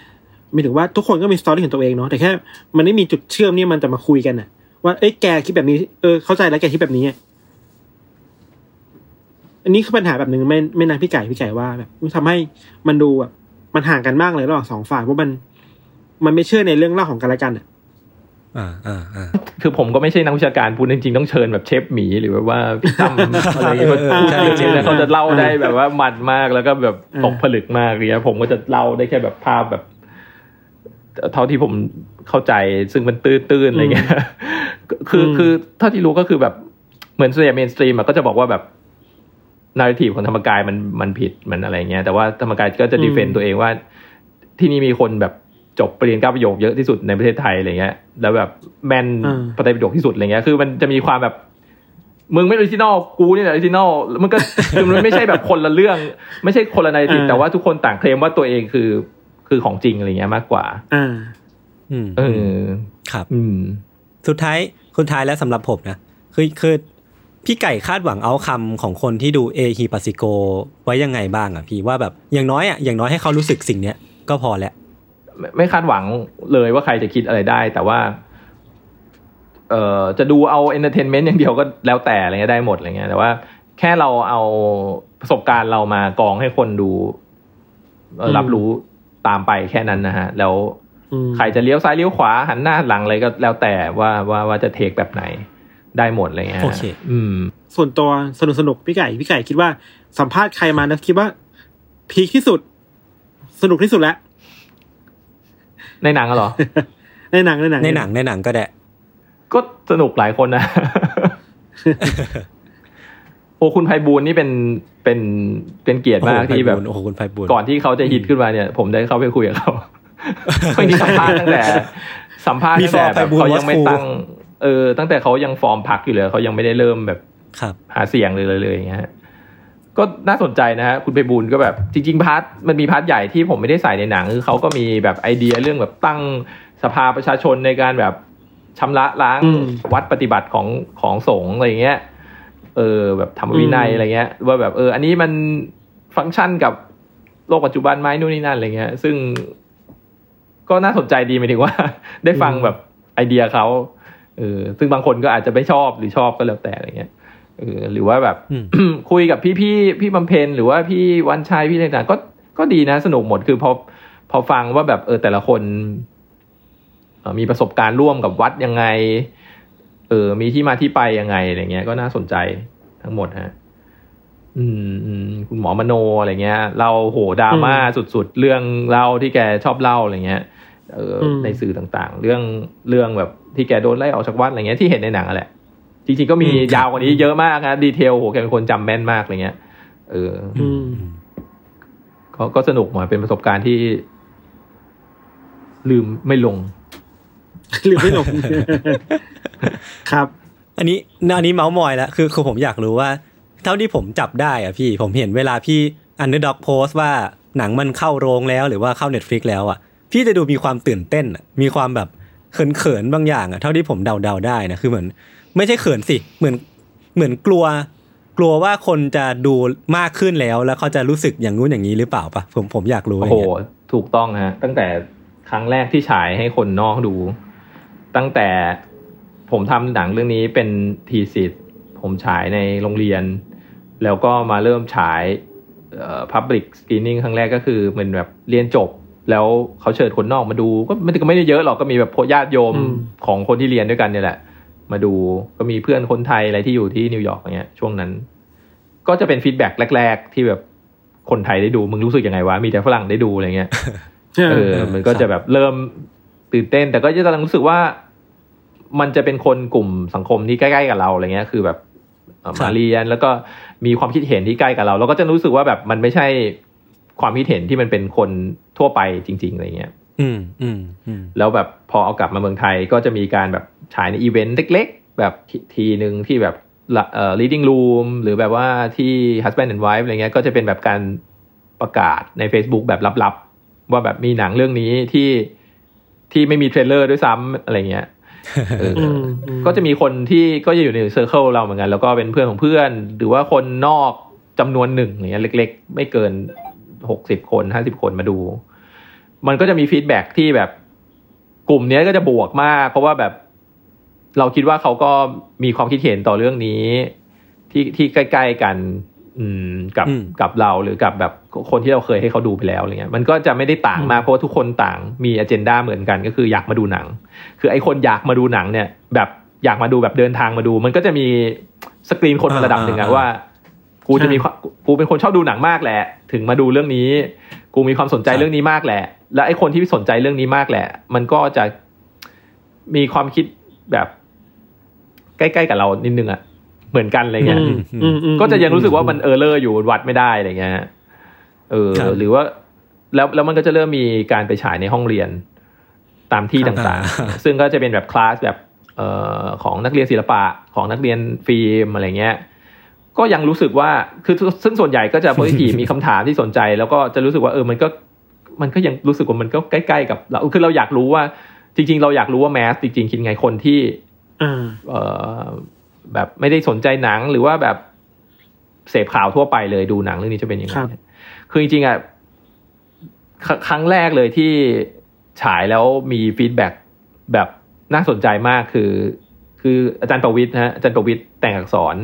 หมายถึงว่าทุกคนก็มี story ของตัวเองเนาะแต่แค่ มันไม่มีจุดเชื่อมนี่มันจะมาคุยกันอะ ว่าเอ้ยแกคิดแบบนี้เออเข้าใจแล้วแกคิดแบบนี้ อะอันนี้คือปัญหาแบบหนึ่งไม่ไม่นะพี่ไก่พี่ไก่ว่าแบบมันทำให้มันดูแบบมันห่างกันมากเลยระหว่างสองฝ่ายเพราะมัน มันไม่เชื่อในเรื่องเล่าของกันและกันอะอ่าอ่าอ่าคือผมก็ไม่ใช่นักวิชาการพูดจริงๆต้องเชิญแบบเชฟหมีหรือแบบว่าพี่ตั้มอะไรอย่างเงี้ยมาพูดใช่จริงๆแล้วเขาจะเล่าได้แบบว่ามันมากแล้วก็แบบอ่าตกผลึกมากเลยนะผมก็จะเล่าได้แค่แบบภาพแบบ เท่าที่ผมเข้าใจซึ่งมันตื้นๆอะไรเงี้ยคืออืมคือเท่าที่รู้ก็คือแบบเหมือนส่วนใหญ่ mainstream ก็จะบอกว่าแบบ narrative ของธรรมกายมันมันผิดมันอะไรเงี้ยแต่ว่าธรรมกายก็จะ defend ตัวเองว่า ที่นี่มีคนแบบจบปริญญาเก้าประโยคเยอะที่สุดในประเทศไทยอะไรเงี้ย แล้วแบบแมนอืมปฏิประโยคที่สุดอะไรเงี้ย คือมันจะมีความแบบมึงไม่ original กูนี่แหละ original มันก็คือมันไม่ใช่แบบคนละเรื่อง ไม่ใช่คนละ narrative อ่าแต่ว่าทุกคนต่างเคลมว่าตัวเองคือคือของจริงอะไรเงี้ยมากกว่าอ่าอืมเออครับ อืม สุดท้ายสุดท้ายแล้วสำหรับผมนะคือคือ พี่ไก่คาดหวังเอาคำของคนที่ดูเอหิปัสสิโกไว้ยังไงบ้างอะพี่ว่าแบบอย่างน้อยอะอย่างน้อยให้เขารู้สึกสิ่งเนี้ยก็พอแล้วไม่ไม่คาดหวังเลยว่าใครจะคิดอะไรได้ แต่ว่า เอ่อจะดูเอา entertainment อย่างเดียวก็แล้วแต่อะไรเงี้ยได้หมดอะไรเงี้ยแต่ว่าแค่เราเอาประสบการณ์เรามากองให้คนดูเอ่ออืมรับรู้ตามไปแค่นั้นนะฮะ แล้วอืมใครจะเลี้ยวซ้ายเลี้ยวขวาหันหน้าหลังอะไรก็แล้วแต่ว่าว่าว่าจะเทคแบบไหน ได้หมดอะไรเงี้ยฮะโอเค อืม ส่วนตัวสนุกสนุกๆพี่ไก่พี่ไก่คิดว่าสัมภาษณ์ใครมาแล้วคิดว่า พีคที่สุด สนุกที่สุดแล้วในหนังอะเหรอ ในหนังในหนังในหนังในหนังก็ได้ก็สนุกหลายคนนะโอ้คุณไพบูลย์นี่เป็นเป็นเป็นเกียรติมากที่แบบโอ้โหคุณไพบูลย์ก่อนที่เขาจะฮิตขึ้นมาเนี่ย ผมได้เข้าไปคุยกับเขาบางทีสัมภาษณ์ตั้งแต่ สัมภาษณ์ตั้งแต่แบบเขายังไม่ตั้ง เออตั้งแต่เขายังฟอรรคอยู่เลยเขายังไม่ได้เริ่มแบบครับหาเสียงเลยเลยเลยอย่างเงี้ยฮะก็น่าสนใจนะฮะคุณไพบูลย์ก็แบบจริง ๆ part มันมี part ใหญ่ที่ผมไม่ได้ใส่ในหนังคือเขาก็มีแบบไอเดียเรื่องแบบตั้งสภาประชาชนในการแบบชำระล้างวัดปฏิบัติของของสงฆ์อะไรอย่างเงี้ย เออ แบบธรรมวินัยอะไรเงี้ย ว่าแบบเออ อันนี้มันฟังก์ชันกับโลกปัจจุบันไหมนู่นนี่นั่นอะไรเงี้ย ซึ่งก็น่าสนใจดีหมายถึงว่า ได้ฟังแบบไอเดียเขา เออซึ่งบางคนก็อาจจะไม่ชอบหรือชอบก็แล้วแต่อะไรเงี้ยเออหรือว่าแบบอืมคุยกับพี่พี่พี่บำเพ็ญหรือว่าพี่วันชัยพี่ต่างๆก็ก็ดีนะสนุกหมดคือพอพอฟังว่าแบบเออแต่ละคนเอ่อมีประสบการณ์ร่วมกับวัดยังไง เออ มีที่มาที่ไปยังไงอะไรเงี้ย ก็น่าสนใจทั้งหมดฮะ อืมอืมคุณหมอมโนอะไรเงี้ย เราโหดราม่าสุดๆ เรื่องเล่าที่แกชอบเล่าอะไรเงี้ย เอออมในสื่อต่างๆ เรื่องเรื่องแบบที่แกโดนไล่ออกจากวัดอะไรเงี้ยที่เห็นในหนังอะแหละ จริงๆก็มียาวกว่านี้เยอะมากนะดีเทลโหแกเป็นคนจำแม่นมากอะไรเงี้ยเอออืมก็ก็สนุกหมดเป็นประสบการณ์ที่ ลืมไม่ลงหรือไม่หลง ครับ อันนี้อันนี้เมาส์มอยแล้วคือคือผมอยากรู้ว่า เท่าที่ผมจับได้อะพี่ผมเห็นเวลาพี่ Underdoc โพสต์ว่าหนังมันเข้าโรงแล้วหรือว่าเข้า Netflix แล้วอะ พี่จะดูมีความตื่นเต้นมีความแบบเขินเขินๆบางอย่างอะเท่าที่ผมเดาๆได้นะคือเหมือน ไม่ใช่เขินสิเหมือนเหมือนกลัว กลัวว่าคนจะดูมากขึ้นแล้ว แล้วเขาจะรู้สึกอย่างนู้นอย่างนี้หรือเปล่าปะผมผมอยากรู้โอ้โหถูกต้องฮะตั้งแต่ครั้งแรกที่ฉายให้คนนอกดู ตั้งแต่ผมทำหนังเรื่องนี้เป็นทีสิทธ์ผมฉายในโรงเรียน แล้วก็มาเริ่มฉายเอ่อ public screening ครั้งแรกก็คือเหมือนแบบเรียนจบ แล้วเขาเชิญคนนอกมาดูก็ไม่ก็ไม่ได้เยอะหรอกก็มีแบบพวกญาติโยมอืมของคนที่เรียนด้วยกันเนี่ยแหละ มาดูก็มีเพื่อนคนไทยอะไรที่อยู่ที่นิวยอร์กอย่างเงี้ย ช่วงนั้น ก็จะเป็น feedback แรก ๆ ที่แบบคนไทยได้ดูมึงรู้สึกยังไงวะมีแต่ฝรั่งได้ดูอะไรเงี้ยเออมันก็จะแบบเริ่มตื่นเต้น แต่ก็จะกำลังรู้สึกว่า มันจะเป็นคนกลุ่มสังคมที่ใกล้ๆกับเราอะไรเงี้ย คือแบบเอ่อครับมาเรียนแล้วก็มีความคิดเห็นที่ใกล้กับเรา เราก็จะรู้สึกว่าแบบมันไม่ใช่ความคิดเห็นที่มันเป็นคน ทั่วไปจริง ๆอะไรเงี้ยอืมอืมอืมแล้วแบบพอเอากลับมาเมืองไทยก็จะมีการแบบฉายในอีเวนต์เล็ก ๆ แบบทีทีหนึ่งที่แบบละเอ่อ Reading Room หรือแบบว่าที่ Husband and Wife อะไรเงี้ยก็จะเป็นแบบการประกาศใน Facebook แบบลับๆ ว่าแบบมีหนังเรื่องนี้ที่ที่ไม่มี trailer ด้วยซ้ำอะไรเงี้ยเออออืมอืมก็จะมีคนที่ก็จะอยู่ใน circle เราเหมือนกัน แล้วก็เป็นเพื่อนของเพื่อน หรือว่าคนนอกจำนวนหนึ่งอย่างเงี้ยเล็ก ๆ ไม่เกิน หกสิบคนห้าสิบคนมาดู มันก็จะมีฟีดแบ็กที่แบบกลุ่มเนี้ยก็จะบวกมาก เพราะว่าแบบเราคิดว่าเขาก็มีความคิดเห็นต่อเรื่องนี้ ที่ที่ใกล้ ๆกัน อืมกับอืมกับเราหรือกับแบบคนที่เราเคยให้เขาดูไปแล้วอะไรเงี้ย มันก็จะไม่ได้ต่างมากเพราะว่าทุกคนต่างมีอ g e n d a เหมือนกัน ก็คืออยากมาดูหนัง คือไอคนอยากมาดูหนังเนี่ย แบบอยากมาดูแบบเดินทางมาดู มันก็จะมีสกรีนคนมาระดับหนึ่งอะอ่าว่า กูจะมีความกูเป็นคนชอบดูหนังมากแหละ ถึงมาดูเรื่องนี้ กูมีความสนใจกับเรื่องนี้มากแหละ และไอ้คนที่สนใจเรื่องนี้มากแหละ มันก็จะมีความคิดแบบใกล้ๆกับเรานิดนึงอะเหมือนกันอะไรเงี้ยอืมอืมอืมก็จะยังรู้สึกว่ามัน error อยู่วัดไม่ได้อะไรเงี้ยเออครับหรือว่า แล้วแล้วมันก็จะเริ่มมีการไปฉายในห้องเรียน ตามที่ครับต่างอ่าๆซึ่งก็จะเป็นแบบคลาสแบบเอ่อของนักเรียนศิลปะของนักเรียนฟิล์มอะไรเงี้ย ก็ยังรู้สึกว่าคือซึ่งส่วนใหญ่ก็จะโพสิทีฟมีคำถามที่สนใจ แล้วก็จะรู้สึกว่าเออมันก็มันก็ยังรู้สึกว่ามันก็ใกล้ๆกับเราคือเราอยากรู้ว่า จริง ๆ เราอยากรู้ว่าแมสจริงๆคิดไงคนที่อ่าเอ่อแบบไม่ได้สนใจหนังหรือว่าแบบเสพข่าวทั่วไปเลยดูหนังเรื่องนี้จะเป็นยังไงครับคือจริงๆอะครั้งแรกเลยที่ฉายแล้วมี feedback แบบน่าสนใจมากคือ คืออาจารย์ประวิทย์นะฮะอาจารย์ประวิทย์แต่งอักษร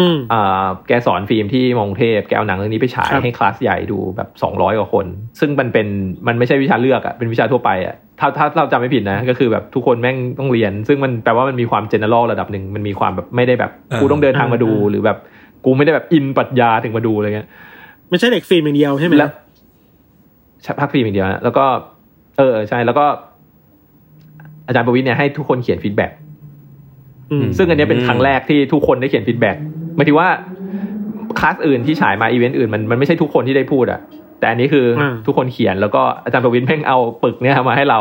อืมอ่าแกสอนฟิล์มที่มอกรุงเทพ แกเอาหนังเรื่องนี้ไปฉายครับให้คลาสใหญ่ดูแบบสองร้อยกว่าคน ซึ่งมันเป็นมันไม่ใช่วิชาเลือกอะเป็นวิชาทั่วไปอะถ้าถ้าเราจำไม่ผิดนะ ก็คือแบบทุกคนแม่งต้องเรียน ซึ่งมันแปลว่ามันมีความเจเนอ r ร l ระดับหนึ่งมันมีความแบบไม่ได้แบบกูต้องเดินทางมาดูอ่าหรือแบบกูไม่ได้แบบอินปรัชญาถึงมาดูอะไรเงี้ยไม่ใช่เด็กฟิล์มอย่างเดียวใช่ไหมแล้วใช่พักฟิล์มอย่างเดียวนะแล้วก็ เออใช่แล้วก็ อาจารย์ประวิทย์เนี่ยให้ทุกคนเขียน feedbackอืมซึ่งอันเนี้ยเป็นครั้งแรกที่ทุกคนได้เขียน feedback หมายถึงว่าคลาสอื่นที่ฉายมาอีเวนต์อื่นมันมันไม่ใช่ทุกคนที่ได้พูดอะแต่อันนี้คืออาทุกคนเขียนแล้วก็อาจารย์ประวิทย์แม่งเอาปึกเนี่ยมาให้เรา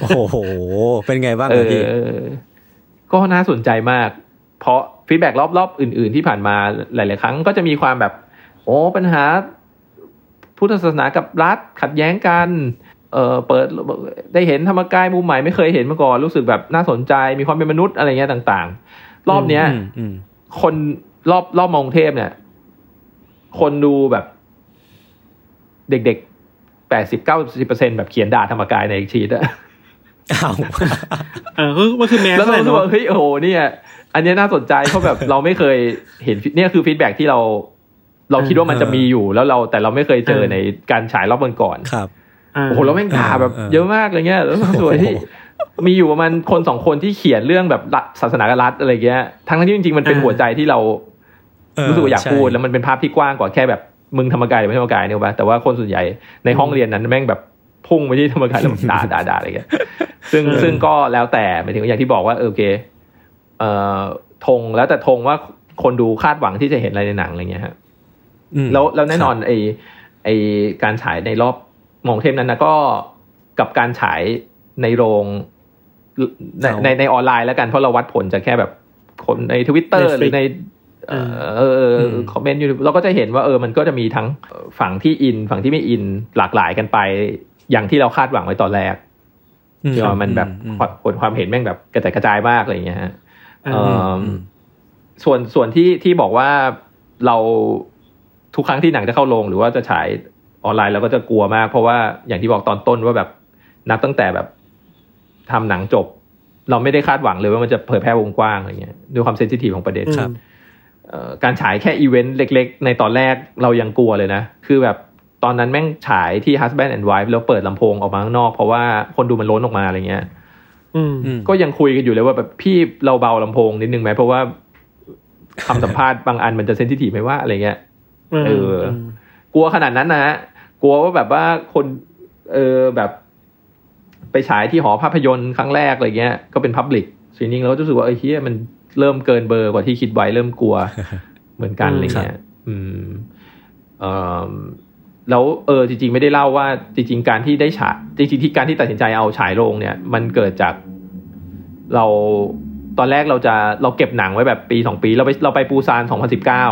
โอ้โห เป็นไงบ้างเอครับพี่อก็น่าสนใจมาก เพราะ feedback รอบๆ อื่น ๆ ที่ผ่านมาหลาย ๆ ครั้งก็จะมีความแบบ โอ้ปัญหา พุทธศาสนากับรัฐขัดแย้งกัน เออเปิดได้เห็นธรรมกายมุมใหม่ไม่เคยเห็นมาก่อนรู้สึกแบบน่าสนใจมีความเป็นมนุษย์อะไรเงี้ยต่าง ๆ รอบเนี้ยอืมอืม คนรอบรอบมอกรุงเทพเนี่ย คนดูแบบเด็กๆแปดสิบเก้าสิบเปอร์เซ็นต์แบบเขียนด่าธรรมกายในชีตอะอ้าวเออคือมันคือ mass แล้วเราเลยรู้สึกเนาะว่าเฮ้ยโอ้โหเนี่ย อันเนี้ยน่าสนใจเพราะแบบเราไม่เคยเห็นเนี่ยคือ feedback ที่เรา เราคิดว่ามันจะมีอยู่แล้วเราแต่เราไม่เคยเจอในการฉายรอบก่อนๆครับาโอ้โหแล้วแม่งด่าแบบเออเยอะมากอะไรเงี้ยแล้วส่วนที่โอ้โห มีอยู่ประมาณคนสองคนที่เขียนเรื่องแบบรัฐศาสนากับรัฐอะไรเงี้ย ทั้งที่จริงๆมันเป็นอ่าหัวใจที่เราเออรู้สึกว่าอยากใช่พูดแล้วมันเป็นภาพที่กว้างกว่าแค่แบบมึงธรรมกายหรือไม่ธรรมกายเนี่ยป่ะแต่ว่าคนส่วนใหญ่ในห้องเรียนนั้นแม่งแบบพุ่งไปที่ธรรมกายแล้วด่าด่าด่าอะไรเงี้ย ซึ่งเออซึ่งก็แล้วแต่หมายถึงอย่างที่บอกว่าเออโอเค เอ่อธงแล้วแต่ธงว่าคนดูคาดหวังที่จะเห็นอะไรในหนังอะไรเงี้ยฮะอืมแล้วแล้วแน่นอนครับไอไอการฉายในรอบมองเทพนั้นนะก็กับการฉายในโรง ในในในออนไลน์แล้วกันเพราะเราวัดผลจากแค่แบบคนในทวิตเตอร์ Netflix หรือในเออเออเออมคอมเมนต์อยู่เราก็จะเห็นว่าเออมันก็จะมีทั้งฝั่งที่อิน ฝั่งที่ไม่อินหลากหลายกันไป อย่างที่เราคาดหวังไว้ตอนแรกอืที่ว่ามันแบบอืมผลความเห็นแม่งแบบกระจายกระจายมากอะไรอย่างเงี้ยฮะอ่าเอ่ออมส่วนส่วนที่ที่บอกว่าเราทุกครั้งที่หนังจะเข้าโรงหรือว่าจะฉายออนไลน์เราก็จะกลัวมาก เพราะว่าอย่างที่บอกตอนต้นว่าแบบนับตั้งแต่แบบ ทำหนังจบ เราไม่ได้คาดหวังเลยว่ามันจะเผยแพร่วงกว้างอะไรเงี้ยด้วยความ sensitive ของประเด็นครับเอ่อการฉายแค่อีเวนต์เล็ก ๆ ในตอนแรกเรายังกลัวเลยนะ คือแบบตอนนั้นแม่งฉายที่ Husband and Wife แล้วเปิดลำโพงออกมาข้างนอก เพราะว่าคนดูมันล้นออกมาอะไรเงี้ยอืมอืมก็ยังคุยกันอยู่เลยว่าแบบพี่เราเบาลำโพงนิดนึงไหมเพราะว่าคำสัมภาษณ์บางอันมันจะ sensitive ไหมว่าอะไรเงี้ยเออกลัวขนาดนั้นนะฮะกลัวว่าแบบว่าคน เออแบบ ไปฉายที่หอภาพยนตร์ครั้งแรกอะไรเงี้ยก็เป็นพับลิกส e ีนิ่งแล้วก็รู้สึกว่าเอ้ยเฮียมันเริ่มเกินเบอร์กว่าที่คิดไว้เริ่มกลัวเหมือนกันอืมอะไรเงี้ยอืมเออแล้วเออจริง ๆ ไม่ได้เล่าว่าจริง ๆ การที่ได้ฉายจริงๆที่การที่ตัดสินใจเอาฉายโรงเนี่ย มันเกิดจากเราตอนแรกเราจะเราเก็บหนังไว้แบบปีสองปี เราไปเราไปปูซานสองพันสิบเก้า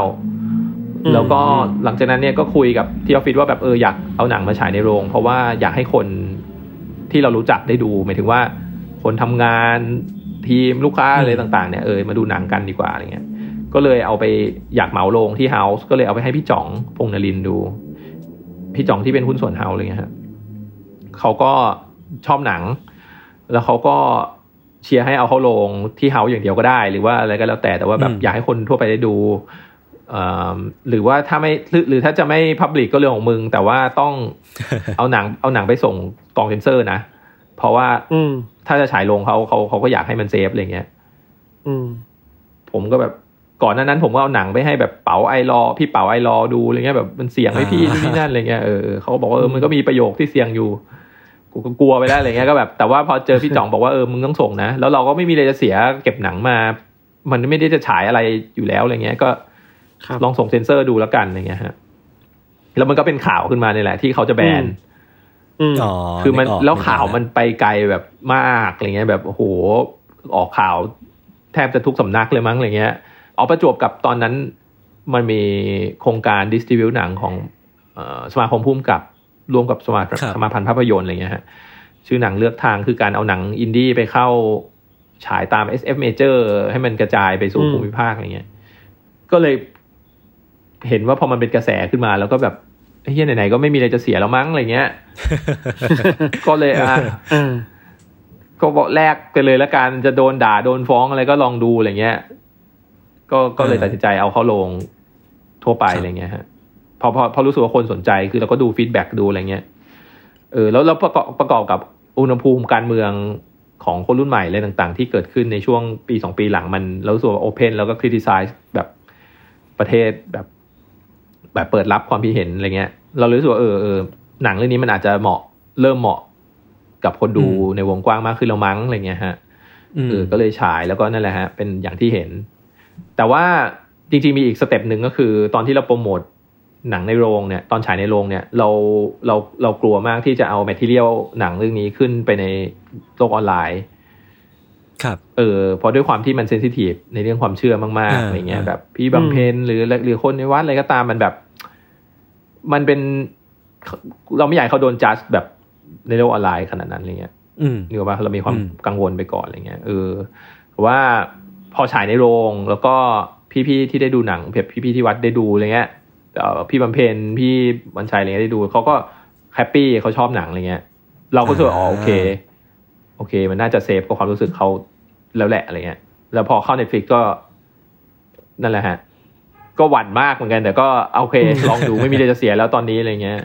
อืมแล้วก็หลังจากนั้นเนี่ยก็คุยกับที่ออฟฟิศว่าแบบเอออยากเอาหนังมาฉายในโรง เพราะว่าอยากให้คน ที่เรารู้จักได้ดูหมายถึงว่า คนทำงานทีมลูกค้าอะไรต่างๆเนี่ยเออมาดูหนังกันดีกว่าอะไรเงี้ยก็เลยเอาไปอยากเหมาโรงที่ House ก็เลยเอาไปให้พี่จ๋องพงษ์นรินทร์ดู พี่จ๋องที่เป็นหุ้นส่วน House อะไรเงี้ยฮะเขาก็ชอบหนัง แล้วเขาก็เชียร์ให้เอาเข้าโรงที่ House อย่างเดียวก็ได้ หรือว่าอะไรก็แล้วแต่แต่ว่าแบบอืมอยากให้คนทั่วไปได้ดูเอ่อหรือว่าถ้าไม่หรือหรือถ้าจะไม่ public ก็เรื่องของมึง แต่ว่าต้องเอาหนังเอาหนังไปส่ง กองเซนเซอร์นะ เพราะว่า อืมถ้าจะฉายโรงเขาเขาเขาก็อยากให้มัน safe อะไรเงี้ยอืม ผมก็แบบก่อนหน้านั้นผมก็เอาหนังไปให้แบบเป๋า iLaw พี่เป๋า iLaw ดูอะไรเงี้ยแบบมันเสี่ยงไหมพี่นู่นนี่นั่นอะไรเงี้ยเออเออเขาก็บอกว่าเออมันก็มีประโยคที่เสี่ยงอยู่กูก็กลัวไปแล้วอะไรเงี้ยก็แบบแต่ว่าพอเจอพี่จ๋องบอกว่าเออมึงต้องส่งนะแล้วเราก็ไม่มีอะไรจะเสียเก็บหนังมา มันไม่ได้จะฉายอะไรอยู่แล้วอะไรเงี้ยก็ครับลองส่งเซนเซอร์ดูแล้วกันอะไรเงี้ยฮะแล้วมันก็เป็นข่าวขึ้นมาเนี่ยแหละ ที่เขาจะแบน อืมอ๋อคือมันกกแล้วกข่าวออกมันไปไกลแบบมากอะไรเงี้ยแบบโอ้โหออกข่าว แทบจะทุกสำนักเลยมั้งอะไรเงี้ยเอาประจวบกับตอนนั้นมันมีโครงการดิสติบิวหนังของเอ่อสมาคมพุ่มกับร่วมกับสมาสมาพันธ์ภาพยนตร์อะไรเงี้ยฮะชื่อหนังเลือกทางคือการเอาหนังอินดี้ไปเข้าฉายตาม SF Major ให้มันกระจายไปสู่อืมภูมิภาคอะไรเงี้ย ก็เลยเห็นว่าพอมันเป็นกระแสขึ้นมาแล้วก็แบบ เฮ้ยไหนๆก็ไม่มีอะไรจะเสียแล้วมั้งอะไรเงี้ย ก็เลยอะอ่าก็บอกแลกไปเลยละกันจะโดนด่าโดนฟ้องอะไรก็ลองดูอะไรเงี้ย ก็ก็เลยเออตัดสินใจเอาเข้าลงทั่วไปครับอะไรเงี้ยฮะพอพอพอรู้สึกว่าคนสนใจคือเราก็ดูฟีดแบ็กดูอะไรเงี้ยเออแล้วแล้วประกอบประกอบกับอุณหภูมิการเมืองของคนรุ่นใหม่อะไรต่างๆ ที่เกิดขึ้นในช่วงปีสองปีหลังมันเรารู้สึกว่า open แล้วก็ criticize แบบประเทศแบบ แบบเปิดรับความคิดเห็นอะไรเงี้ย เรารู้สึกว่าเออเออหนังเรื่องนี้มันอาจจะเหมาะเริ่มเหมาะกับคนดูอืมในวงกว้างมากขึ้นแล้วมั้งอะไรเงี้ยฮะอืมเออก็เลยฉายแล้วก็นั่นแหละฮะ เป็นอย่างที่เห็น แต่ว่าจริงๆมีอีก step หนึ่งก็คือ ตอนที่เราโปรโมทหนังในโรงเนี่ย ตอนฉายในโรงเนี่ย เราเราเรากลัวมากที่จะเอา material หนังเรื่องนี้ขึ้นไปในโลกออนไลน์ ครับเออเพราะด้วยความที่มัน sensitive ในเรื่องความเชื่อมากๆอ่าอะไรเงี้ยอ่าแบบพี่บำเพ็ญหรือหรือคนในวัดอะไรก็ตามมันแบบ มันเป็น เราไม่อยากให้เขาโดนจัดแบบในโลกออนไลน์ขนาดนั้นอะไรเงี้ยอืมนึกออกปะเรามีความอืมกังวลไปก่อนอะไรเงี้ยเออแต่ว่าพอฉายในโรงแล้วก็พี่ๆที่ได้ดูหนังแบบพี่ๆที่วัดได้ดูอะไรเงี้ยเอ่อพี่บำเพ็ญพี่บัญชัยอะไรเงี้ยได้ดูเขาก็ happy เขาชอบหนังอะไรเงี้ย เราก็รู้สึกว่าอ๋อโอเค โอเค มันน่าจะ safe กับความรู้สึกเขา แล้วแหละอะไรเงี้ยแล้วพอเข้า Netflix ก็นั่นแหละฮะ ก็หวั่นมากเหมือนกัน แต่ก็โอเค ลองดูไม่มีอะไรจะเสียแล้วตอนนี้อะไรเงี้ย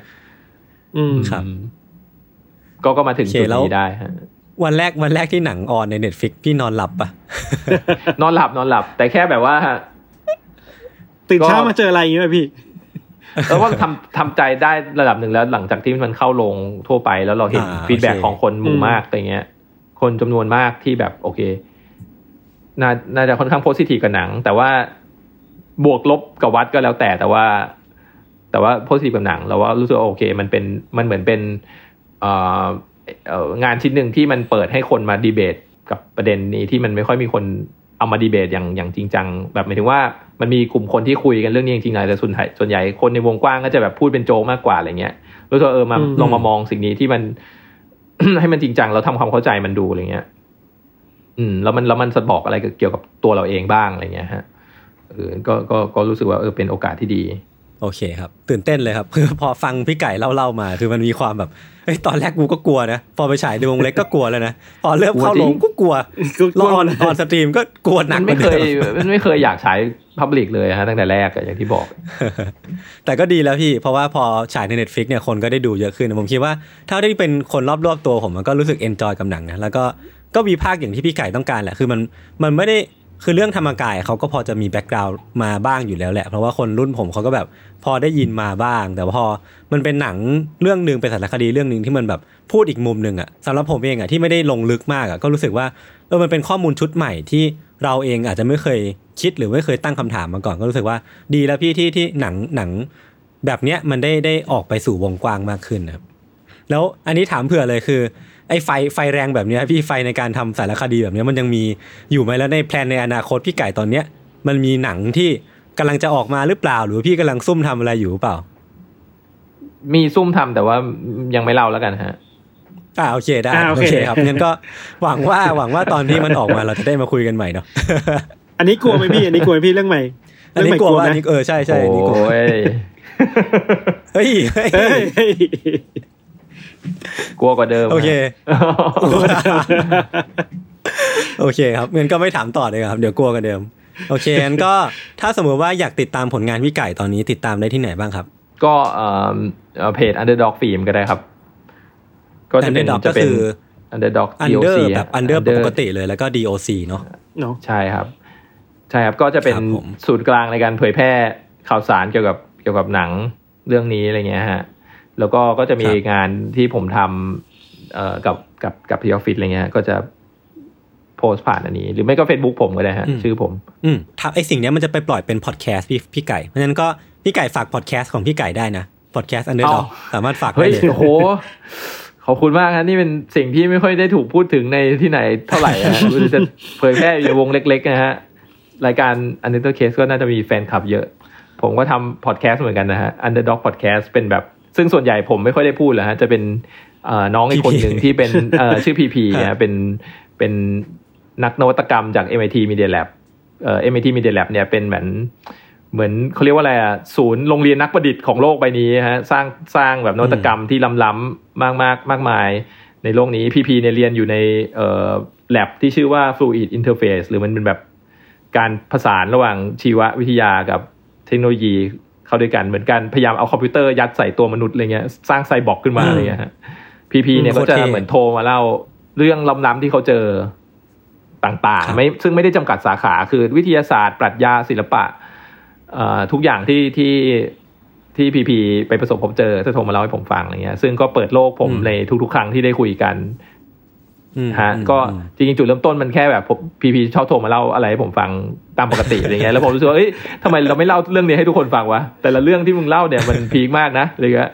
อืมครับก็ก็มาถึงโอเคจุดแล้วนี้ได้ฮะวันแรกวันแรกที่หนัง on ใน Netflix พี่นอนหลับปะนอนหลับนอนหลับ แต่แค่แบบว่าตื่นเช้าก็มาเจออะไรอย่างเงี้ยพี่แล้วก็ทำทำใจได้ระดับหนึ่งแล้ว หลังจากที่มันเข้าลงทั่วไปแล้วเราเห็นอ่าฟีดแบ็โอเคของคนหมู่อืมมากอะไรเงี้ย คนจำนวนมากที่แบบโอเค น่าน่าจะค่อนข้างโพสิทีฟกับหนัง แต่ว่าบวกลบกับวัดก็แล้วแต่แต่ว่า แต่ว่าโพสิทีฟกับหนังเราว่ารู้สึกว่าโอเค มันเป็นมันเหมือนเป็นเอ่อเอ่องานชิ้นหนึ่งที่มันเปิดให้คนมาดีเบต กับประเด็นนี้ที่มันไม่ค่อยมีคนเอามาดีเบตอย่างอย่างจริงจัง แบบหมายถึงว่ามันมีกลุ่มคนที่คุยกันเรื่องนี้จริงๆนะแต่ส่วนใหญ่ส่วนใหญ่คนในวงกว้างก็จะแบบพูดเป็นโจกมากกว่าอะไรเงี้ยรู้สึกว่าเออมาอืมลองมามองสิ่งนี้ที่มันให้มันจริงจังแล้วทำความเข้าใจมันดูอะไรเงี้ย อืมแล้วมันแล้วมันสบอกอะไรเกี่ยวกับตัวเราเองบ้างอะไรเงี้ยฮะเออก็ก็ก็รู้สึกว่าเออเป็นโอกาสที่ดี โอเคครับ ตื่นเต้นเลยครับคือพอฟังพี่ไก่เล่าเล่ามา คือมันมีความแบบเฮ้ยตอนแรกกูก็กลัวนะพอไปฉายในวงเล็กก็กลัวแล้วนะพอเริ่มเข้าโรงก็กลัวก็กลัวแล้ว on on stream ก็กลัวหนัมักนไม่เคยหมือนดิมันไม่เคยอยากฉาย public เลยฮะตั้งแต่แรกอะอย่างที่บอก แต่ก็ดีแล้วพี่ เพราะว่าพอฉายใน Netflix เนี่ยคนก็ได้ดูเยอะขึ้น ผมคิดว่าเท่าที่เป็นคนรอบๆตัวผมมันก็รู้สึก enjoy กับหนังนะแล้วก็ ก็มี impact อย่างที่พี่ไก่ต้องการแหละคือมันมันไม่ได้คือเรื่องธรรมกายเขาก็พอจะมี background มาบ้างอยู่แล้วแหละ เพราะว่าคนรุ่นผมเขาก็แบบพอได้ยินมาบ้าง แต่พอมันเป็นหนังเรื่องหนึ่งเป็นสารคดีเรื่องหนึ่งที่มันแบบพูดอีกมุมหนึ่งอะสำหรับผมเองอะที่ไม่ได้ลงลึกมากอะก็รู้สึกว่าเออมันเป็นข้อมูลชุดใหม่ที่เราเองอาจจะไม่เคยคิดหรือไม่เคยตั้งคำถามมาก่อนก็รู้สึกว่าดีแล้วพี่ที่ที่หนังหนัง แบบเนี้ยมันได้ได้ออกไปสู่วงกว้างมากขึ้นนะครับแล้วอันนี้ถามเผื่อเลยคือ ไอ้ไฟไฟแรงแบบเนี้ยพี่ไฟในการทำสารคดีแบบเนี้ยมันยังมีอยู่ไหมแล้วในแพลนในอนาคตพี่ไก่ตอนเนี้ย มันมีหนังที่กำลังจะออกมาหรือเปล่า หรือพี่กำลังซุ่มทำอะไรอยู่หรือเปล่า มีซุ่มทำแต่ว่ายังไม่เล่าแล้วกันฮะอ่าโอเคได้อ่าโอโอเคเคครับงั้นก็หวังว่าหวังว่าตอนที่มันออกมาเราจะได้มาคุยกันใหม่เนาะอันนี้กลัวไหมพี่อันนี้กลัวไหมพี่เรื่องใหม่อันนี้เรื่งใหม่กลัวว่าอันไหมนี้เออใช่ใช่อันนี้กลัวโอ้ยเฮ้ยเฮ้ยเฮ้ยเฮ้ย กลัวกว่าเดิม โอเคฮะโอเคครับงั้นก็ไม่ถามต่อเลยครับ เดี๋ยวกลัวกันเดิม โอเคงั้นก็ถ้าสมมติว่าอยากติดตามผลงานพี่ไก่ตอนนี้ติดตามได้ที่ไหนบ้างครับ ก็เอ่อเอ่อเพจ Underdog Film ก็ได้ครับ ก็จะเป็น Underdoc จะเป็นก็คือ Underdog อันเดอ DOC ร์แบบอันเดอร์ป Under กติเลยแล้วก็ DOC เนาะเนาะใช่ครับ ใช่ครับก็จะเป็นครับผมศูนย์กลางในการเผยแพร่ข่าวสารเกี่ยวกับเกี่ยวกับหนังเรื่องนี้อะไรเงี้ยฮะ แล้วก็ก็จะมีงานที่ผมทำเอ่อกับกับกับที่ออฟฟิศอะไรเงี้ย ก็จะโพสต์ผ่านอันนี้ หรือไม่ก็ Facebook ผมก็ได้ฮะ ชื่อผมอืมถ้าไอสิ่งเนี้ยมันจะไปปล่อยเป็นพอดแคสต์พี่พี่ไก่เพราะฉะนั้นก็พี่ไก่ฝากพอดแคสต์ของพี่ไก่ได้นะพอดแคสต์ Underdoc เอาสามารถฝากได้เฮ้ยเลยโอ้โหขอบคุณมากนะนี่เป็นสิ่งที่ไม่ค่อยได้ถูกพูดถึงในที่ไหนเท่าไหร่อะจะเผยแพร่อยู่ในวงเล็กๆนะฮะรายการ Underdoc Cast ก็น่าจะมีแฟนคลับเยอะ ผมก็ทำพอดแคสต์เหมือนกันนะฮะ Underdog Podcast เป็นแบบ ซึ่งส่วนใหญ่ผมไม่ค่อยได้พูดแล้วฮะจะเป็นเอ่อน้องอีกคนหนึ่งที่เป็นเอ่อชื่อพีพีนะเป็นเป็นนักนวัตกรรมจาก MIT Media Lab เอ่อ MIT Media Lab เนี่ยเป็นเหมือนเหมือนเขาเรียกว่าอะไรอะศูนย์โรงเรียนนักประดิษฐ์ของโลกใบนี้ฮะสร้างสร้างแบบนวัตกรรมที่ล้ำๆมากมากๆมากมาย ในโลกนี้พีพีเนี่ยเรียนอยู่ในเอ่อ lab ที่ชื่อว่า fluid interface หรือมันเป็นแบบการผสานระหว่างชีววิทยากับเทคโนโลยี เข้าด้วยกันเหมือนกันพยายามเอาคอมพิวเตอร์ยัดใส่ตัวมนุษย์อะไรเงี้ยสร้างไซบอร์กขึ้นมาอะไรเงี้ยฮะพีพีเนี่ยอืมก็จะโคตรเท่เหมือนโทรมาเล่าเรื่องล้ำๆที่เขาเจอต่างครับๆไม่ซึ่งไม่ได้จำกัดสาขาคือวิทยาศาสตร์ ปรัชญาศิลปะเอ่อทุกอย่างที่ที่ที่พีพีไปประสบพบเจอจะโทรมาเล่าให้ผมฟังอะไรเงี้ยซึ่งก็เปิดโลกผมอืมในทุกๆ ครั้งที่ได้คุยกันอืม ฮะอืมก็อืมจริงๆจุดเริ่มต้นมันแค่แบบผมพีพีชอบโทรมาเล่าอะไรให้ผมฟังตามปกติอะไรเงี้ยแล้วผมรู้สึกว่าเอ้ยทำไมเราไม่เล่าเรื่องนี้ให้ทุกคนฟังวะแต่ละเรื่องที่มึงเล่าเนี่ยมันพีคมากนะอะไรเงี้ย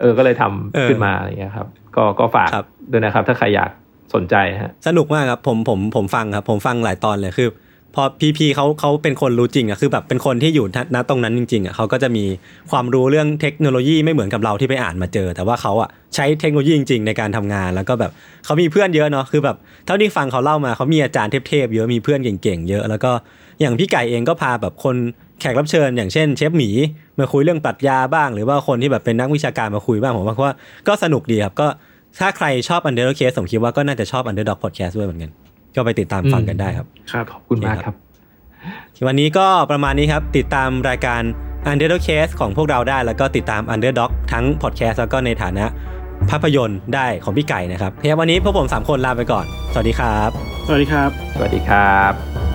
เออก็เลยทำเออขึ้นมาอะไรเงี้ยครับ ก็ก็ฝากครับด้วยนะครับ ถ้าใครอยากสนใจฮะสนุกมากครับผมผมผมฟังครับ ผมฟังหลายตอนเลยคือ พอพีพีเขาเขาเป็นคนรู้จริงอะคือแบบเป็นคนที่อยู่ณตรงนั้นจริงๆอะเขาก็จะมีความรู้เรื่องเทคโนโลยีไม่เหมือนกับเราที่ไปอ่านมาเจอ แต่ว่าเขาอะใช้เทคโนโลยีจริง ๆ ในการทำงาน แล้วก็แบบเขามีเพื่อนเยอะเนาะคือแบบเท่าที่ฟังเขาเล่ามาเขามีอาจารย์เทพๆเยอะมีเพื่อนเก่งๆเยอะ แล้วก็อย่างพี่ไก่เองก็พาแบบคนแขกรับเชิญ อย่างเช่น เชฟหมีมาคุยเรื่องปรัชญาบ้าง หรือว่าคนที่แบบเป็นนักวิชาการมาคุยบ้างผมว่าก็สนุกดีครับก็ถ้าใครชอบ Underdog Case ผมคิดว่าก็น่าจะชอบ Underdog Podcast ด้วยเหมือนกัน ก็ไปติดตามฟังกันได้ครับ ครับ ขอบคุณมากครับ วันนี้ก็ประมาณนี้ครับ ติดตามรายการ Underdog Case ของพวกเราได้ แล้วก็ติดตาม Underdog ทั้ง Podcast แล้วก็ในฐานะภาพยนตร์ได้ของพี่ไก่นะครับเพียงวันนี้พวกผม 3 คนลาไปก่อน สวัสดีครับ สวัสดีครับ สวัสดีครับ